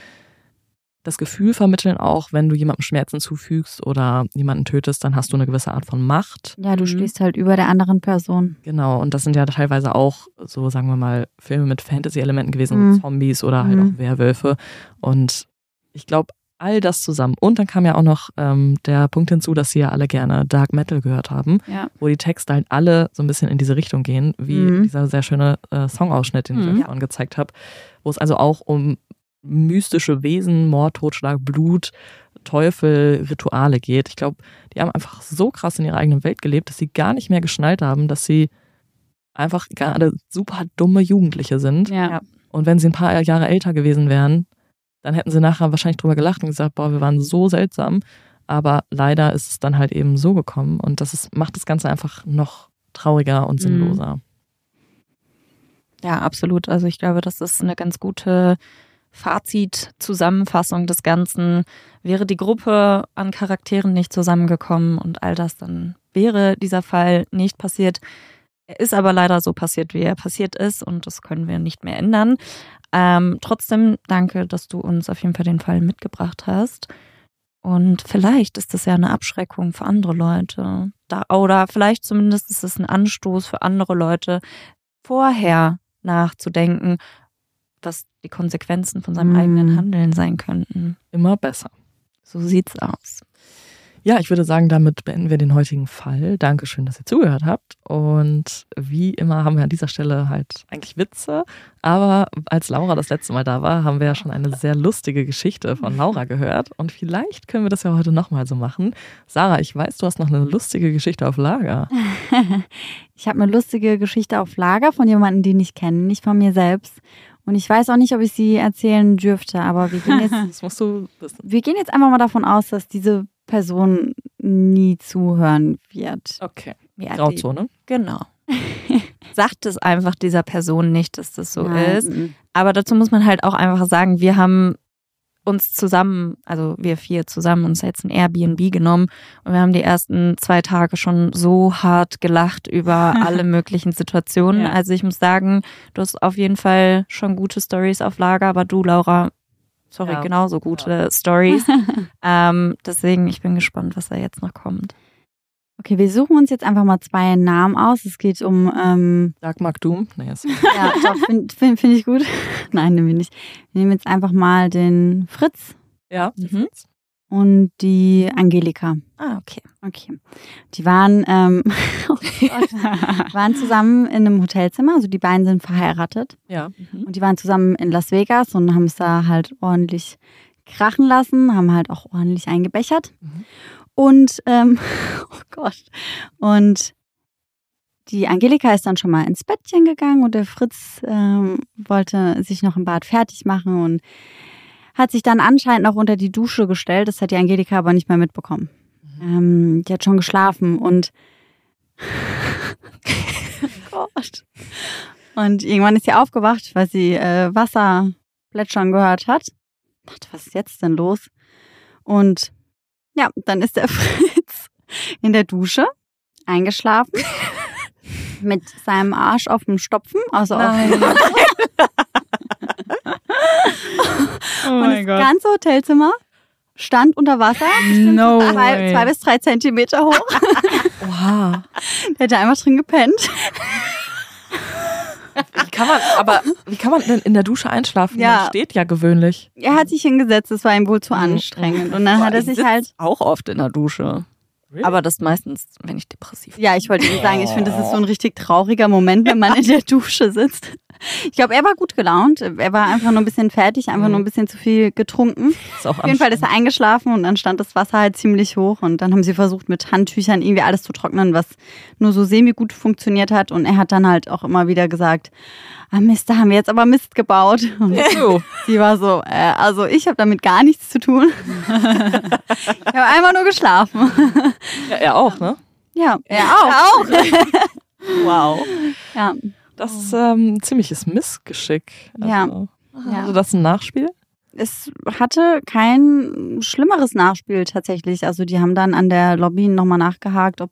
das Gefühl vermitteln, auch wenn du jemandem Schmerzen zufügst oder jemanden tötest, dann hast du eine gewisse Art von Macht. Ja, du Mhm. stehst halt über der anderen Person. Genau, und das sind ja teilweise auch so, sagen wir mal, Filme mit Fantasy-Elementen gewesen, Mhm. so Zombies oder halt Mhm. auch Werwölfe. Und ich glaube, all das zusammen. Und dann kam ja auch noch ähm, der Punkt hinzu, dass sie ja alle gerne Dark Metal gehört haben, Ja. wo die Texte halt alle so ein bisschen in diese Richtung gehen, wie Mhm. dieser sehr schöne äh, Songausschnitt, den ich Mhm. euch vorhin gezeigt habe, wo es also auch um mystische Wesen, Mord, Totschlag, Blut, Teufel, Rituale geht. Ich glaube, die haben einfach so krass in ihrer eigenen Welt gelebt, dass sie gar nicht mehr geschnallt haben, dass sie einfach gerade super dumme Jugendliche sind. Ja. Und wenn sie ein paar Jahre älter gewesen wären, dann hätten sie nachher wahrscheinlich drüber gelacht und gesagt, boah, wir waren so seltsam. Aber leider ist es dann halt eben so gekommen und das ist, macht das Ganze einfach noch trauriger und Mhm. sinnloser. Ja, absolut. Also ich glaube, das ist eine ganz gute Fazit-Zusammenfassung des Ganzen. Wäre die Gruppe an Charakteren nicht zusammengekommen und all das, dann wäre dieser Fall nicht passiert. Er ist aber leider so passiert, wie er passiert ist und das können wir nicht mehr ändern. Ähm, trotzdem danke, dass du uns auf jeden Fall den Fall mitgebracht hast. Und vielleicht ist das ja eine Abschreckung für andere Leute. Da, oder vielleicht zumindest ist es ein Anstoß für andere Leute, vorher nachzudenken, was die Konsequenzen von seinem Mm. eigenen Handeln sein könnten. Immer besser. So sieht's aus. Ja, ich würde sagen, damit beenden wir den heutigen Fall. Dankeschön, dass ihr zugehört habt. Und wie immer haben wir an dieser Stelle halt eigentlich Witze. Aber als Laura das letzte Mal da war, haben wir ja schon eine sehr lustige Geschichte von Laura gehört. Und vielleicht können wir das ja heute nochmal so machen. Sarah, ich weiß, du hast noch eine lustige Geschichte auf Lager. ich habe eine lustige Geschichte auf Lager von jemandem, den ich kenne, nicht von mir selbst. Und ich weiß auch nicht, ob ich sie erzählen dürfte, aber wir gehen jetzt, Das musst du wissen. wir gehen jetzt einfach mal davon aus, dass diese Person nie zuhören wird. Okay. Ja, die, Grauzone. genau. Sagt es einfach dieser Person nicht, dass das so Nein, ist. Aber dazu muss man halt auch einfach sagen, wir haben uns zusammen, also wir vier zusammen, uns jetzt ein Airbnb genommen und wir haben die ersten zwei Tage schon so hart gelacht über alle möglichen Situationen. Ja. Also ich muss sagen, du hast auf jeden Fall schon gute Stories auf Lager, aber du, Laura, sorry, Ja. genauso gute Stories. ähm, deswegen, ich bin gespannt, was da jetzt noch kommt. Okay, wir suchen uns jetzt einfach mal zwei Namen aus. Es geht um, ähm, Dagmar Doom. Ist ja, doch, finde find, find ich gut. Nein, nehmen wir nicht. Wir nehmen jetzt einfach mal den Fritz ja. Mhm. und die Angelika. Ah, okay. Okay. Die waren, ähm, oh waren zusammen in einem Hotelzimmer, also die beiden sind verheiratet. Ja. Und die waren zusammen in Las Vegas und haben es da halt ordentlich krachen lassen, haben halt auch ordentlich eingebechert. Mhm. Und, ähm, oh Gott. Und die Angelika ist dann schon mal ins Bettchen gegangen und der Fritz ähm, wollte sich noch im Bad fertig machen und hat sich dann anscheinend noch unter die Dusche gestellt. Das hat die Angelika aber nicht mehr mitbekommen. Ähm, die hat schon geschlafen und oh Gott. Und irgendwann ist sie aufgewacht, weil sie äh, Wasser plätschern gehört hat. Dachte, was ist jetzt denn los? Und ja, dann ist der Fritz in der Dusche eingeschlafen mit seinem Arsch auf dem Stopfen, also auf dem Oh und mein das Gott. ganze Hotelzimmer stand unter Wasser, No zwei, zwei bis drei Zentimeter hoch. Oha. Der hat da einfach drin gepennt. Wie kann man, aber wie kann man denn in der Dusche einschlafen? Ja. Man steht ja gewöhnlich. Er hat sich hingesetzt, es war ihm wohl zu anstrengend. Und dann hat er Ich sich halt. auch oft in der Dusche. Aber das meistens, wenn ich depressiv bin. Ja, ich wollte Ihnen sagen, ich finde, das ist so ein richtig trauriger Moment, wenn man in der Dusche sitzt. Ich glaube, er war gut gelaunt. Er war einfach nur ein bisschen fertig, einfach nur ein bisschen zu viel getrunken. Ist auch Auf jeden Fall ist er eingeschlafen und dann stand das Wasser halt ziemlich hoch und dann haben sie versucht, mit Handtüchern irgendwie alles zu trocknen, was nur so semi-gut funktioniert hat. Und er hat dann halt auch immer wieder gesagt, ah Mist, da haben wir jetzt aber Mist gebaut. Und So. sie war so, äh, also ich habe damit gar nichts zu tun. ich habe einfach nur geschlafen. Ja, er auch, ne? Ja, er auch. Wow. Ja, Das ist ähm, ein ziemliches Missgeschick. Ja. Also, Ja. Also das ein Nachspiel? es hatte kein schlimmeres Nachspiel tatsächlich. Also die haben dann an der Lobby nochmal nachgehakt, ob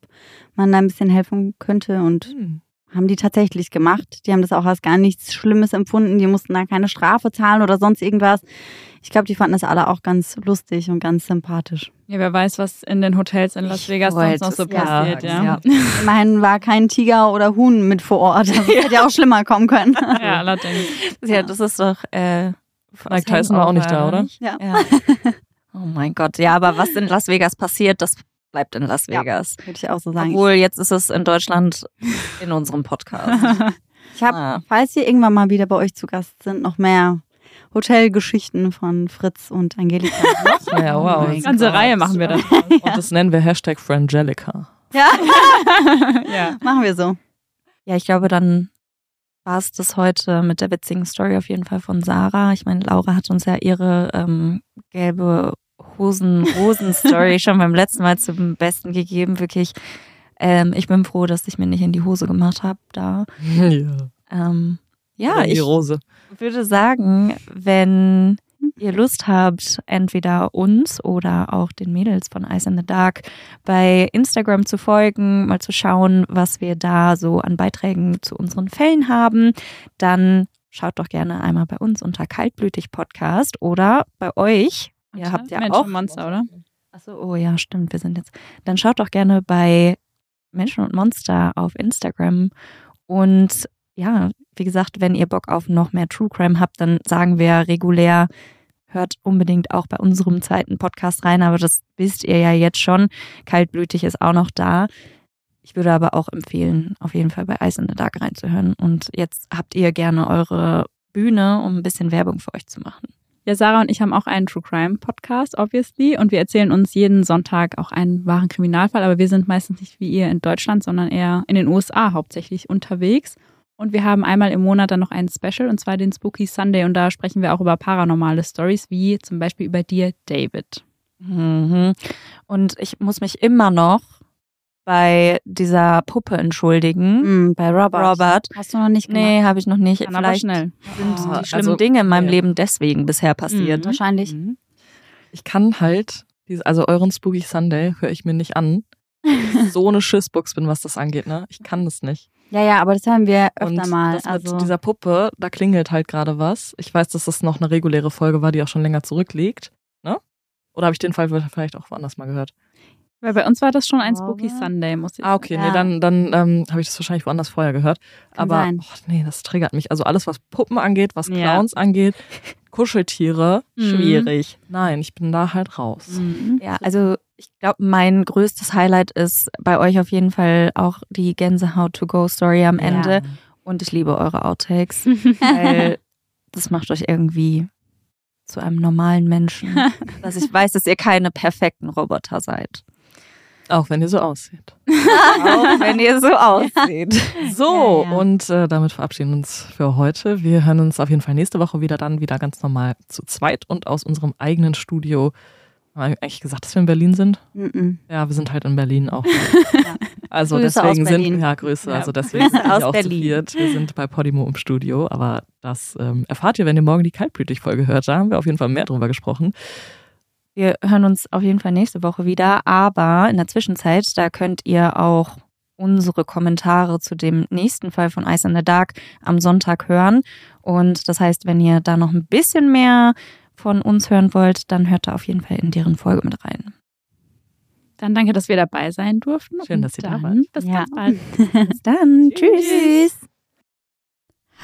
man da ein bisschen helfen könnte und Hm. Haben die tatsächlich gemacht. Die haben das auch als gar nichts Schlimmes empfunden. Die mussten da keine Strafe zahlen oder sonst irgendwas. Ich glaube, die fanden das alle auch ganz lustig und ganz sympathisch. Ja, wer weiß, was in den Hotels in Las Vegas sonst noch so es passiert, sagen, ja. Immerhin war kein Tiger oder Huhn mit vor Ort. Das hätte ja auch schlimmer kommen können. Ja, allerdings. Ja, das ist doch. Äh, Mike Tyson war auch nicht da, oder? Ja. Ja. Oh mein Gott. Ja, aber was in Las Vegas passiert, das bleibt in Las Ja. Vegas. Würde ich auch so sagen. Obwohl, jetzt ist es in Deutschland in unserem Podcast. Ich habe, Ah. falls wir irgendwann mal wieder bei euch zu Gast sind, noch mehr Hotelgeschichten von Fritz und Angelika. Ja, Oh wow. Und Ganze Gott. Reihe machen wir dann. das nennen wir Hashtag Frangelica. ja, ja. machen wir so. Ja, ich glaube, dann war es das heute mit der witzigen Story auf jeden Fall von Sarah. Ich meine, Laura hat uns ja ihre ähm, gelbe Hosen-Rosen-Story schon beim letzten Mal zum Besten gegeben. Wirklich, ähm, ich bin froh, dass ich mir nicht in die Hose gemacht habe da. Ja. Ähm, ja, Oder die ich Rose. würde sagen, wenn ihr Lust habt, entweder uns oder auch den Mädels von Ice in the Dark bei Instagram zu folgen, mal zu schauen, was wir da so an Beiträgen zu unseren Fällen haben, dann schaut doch gerne einmal bei uns unter Kaltblütig Podcast oder bei euch. Ihr habt ja Mensch auch und Monster, oder? Achso, oh ja, stimmt, wir sind jetzt. Dann schaut doch gerne bei Menschen und Monster auf Instagram. Und ja, wie gesagt, wenn ihr Bock auf noch mehr True Crime habt, dann sagen wir regulär hört unbedingt auch bei unserem zweiten Podcast rein, aber das wisst ihr ja jetzt schon. Kaltblütig ist auch noch da. Ich würde aber auch empfehlen, auf jeden Fall bei Ice in the Dark reinzuhören. Und jetzt habt ihr gerne eure Bühne, um ein bisschen Werbung für euch zu machen. Ja, Sarah und ich haben auch einen True Crime Podcast, obviously. Und wir erzählen uns jeden Sonntag auch einen wahren Kriminalfall. Aber wir sind meistens nicht wie ihr in Deutschland, sondern eher in den USA hauptsächlich unterwegs. Und wir haben einmal im Monat dann noch ein Special, und zwar den Spooky Sunday. Und da sprechen wir auch über paranormale Stories, wie zum Beispiel über dir, David. Mhm. Und ich muss mich immer noch bei dieser Puppe entschuldigen. Mhm, bei Robert. Robert. Hast du noch nicht gemacht? Nee, habe ich noch nicht. Kann aber Vielleicht schnell. sind Ah, die schlimmen also, Dinge in meinem ja. Leben deswegen bisher passiert. Mhm, wahrscheinlich. Mhm. Ich kann halt, diese, also euren Spooky Sunday höre ich mir nicht an. Weil ich so eine Schissbuchs bin, was das angeht, ne? Ich kann das nicht. Ja, ja, aber das haben wir öfter Und mal. das mit also, dieser Puppe, da klingelt halt gerade was. Ich weiß, dass das noch eine reguläre Folge war, die auch schon länger zurückliegt. Ne? Oder habe ich den Fall vielleicht auch woanders mal gehört? Weil bei uns war das schon ein. Spooky Sunday, muss ich Ah, okay, Ja. nee, dann, dann ähm, habe ich das wahrscheinlich woanders vorher gehört. Kann Aber sein. oh, nee, das triggert mich. Also alles, was Puppen angeht, was Ja. Clowns angeht, Kuscheltiere, Mhm. Schwierig. nein, ich bin da halt raus. Mhm. Ja, also ich glaube, mein größtes Highlight ist bei euch auf jeden Fall auch die Gänsehaut-to-go-Story am Ende. Und ich liebe eure Outtakes, weil das macht euch irgendwie zu einem normalen Menschen. dass ich weiß, dass ihr keine perfekten Roboter seid. Auch wenn ihr so aussieht. Auch wenn ihr so aussieht. So, Ja, ja. und äh, damit verabschieden wir uns für heute. Wir hören uns auf jeden Fall nächste Woche wieder dann wieder ganz normal zu zweit und aus unserem eigenen Studio. Haben wir eigentlich gesagt, dass wir in Berlin sind? Mhm. Ja, wir sind halt in Berlin auch. Also Grüße deswegen sind Berlin. ja Grüße, Ja, also deswegen sind wir auch zu Berlin. viert. Wir sind bei Podimo im Studio, aber das ähm, erfahrt ihr, wenn ihr morgen die Kaltblütig-Folge hört. Da haben wir auf jeden Fall mehr drüber gesprochen. Wir hören uns auf jeden Fall nächste Woche wieder, aber in der Zwischenzeit, da könnt ihr auch unsere Kommentare zu dem nächsten Fall von Ice in the Dark am Sonntag hören. Und das heißt, wenn ihr da noch ein bisschen mehr von uns hören wollt, dann hört da auf jeden Fall in deren Folge mit rein. Dann danke, dass wir dabei sein durften. Schön, Und dass ihr da wart. Bis Ja. ganz bald. Bis dann. Tschüss.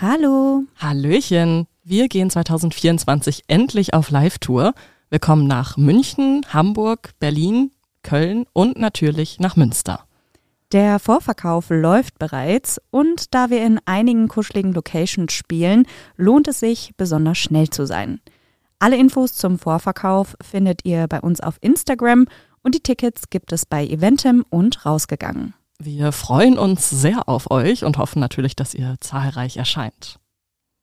Hallo. Hallöchen! Wir gehen 2024 endlich auf Live-Tour. Wir kommen nach München, Hamburg, Berlin, Köln und natürlich nach Münster. Der Vorverkauf läuft bereits und da wir in einigen kuscheligen Locations spielen, lohnt es sich, besonders schnell zu sein. Alle Infos zum Vorverkauf findet ihr bei uns auf Instagram und die Tickets gibt es bei Eventim und rausgegangen. Wir freuen uns sehr auf euch und hoffen natürlich, dass ihr zahlreich erscheint.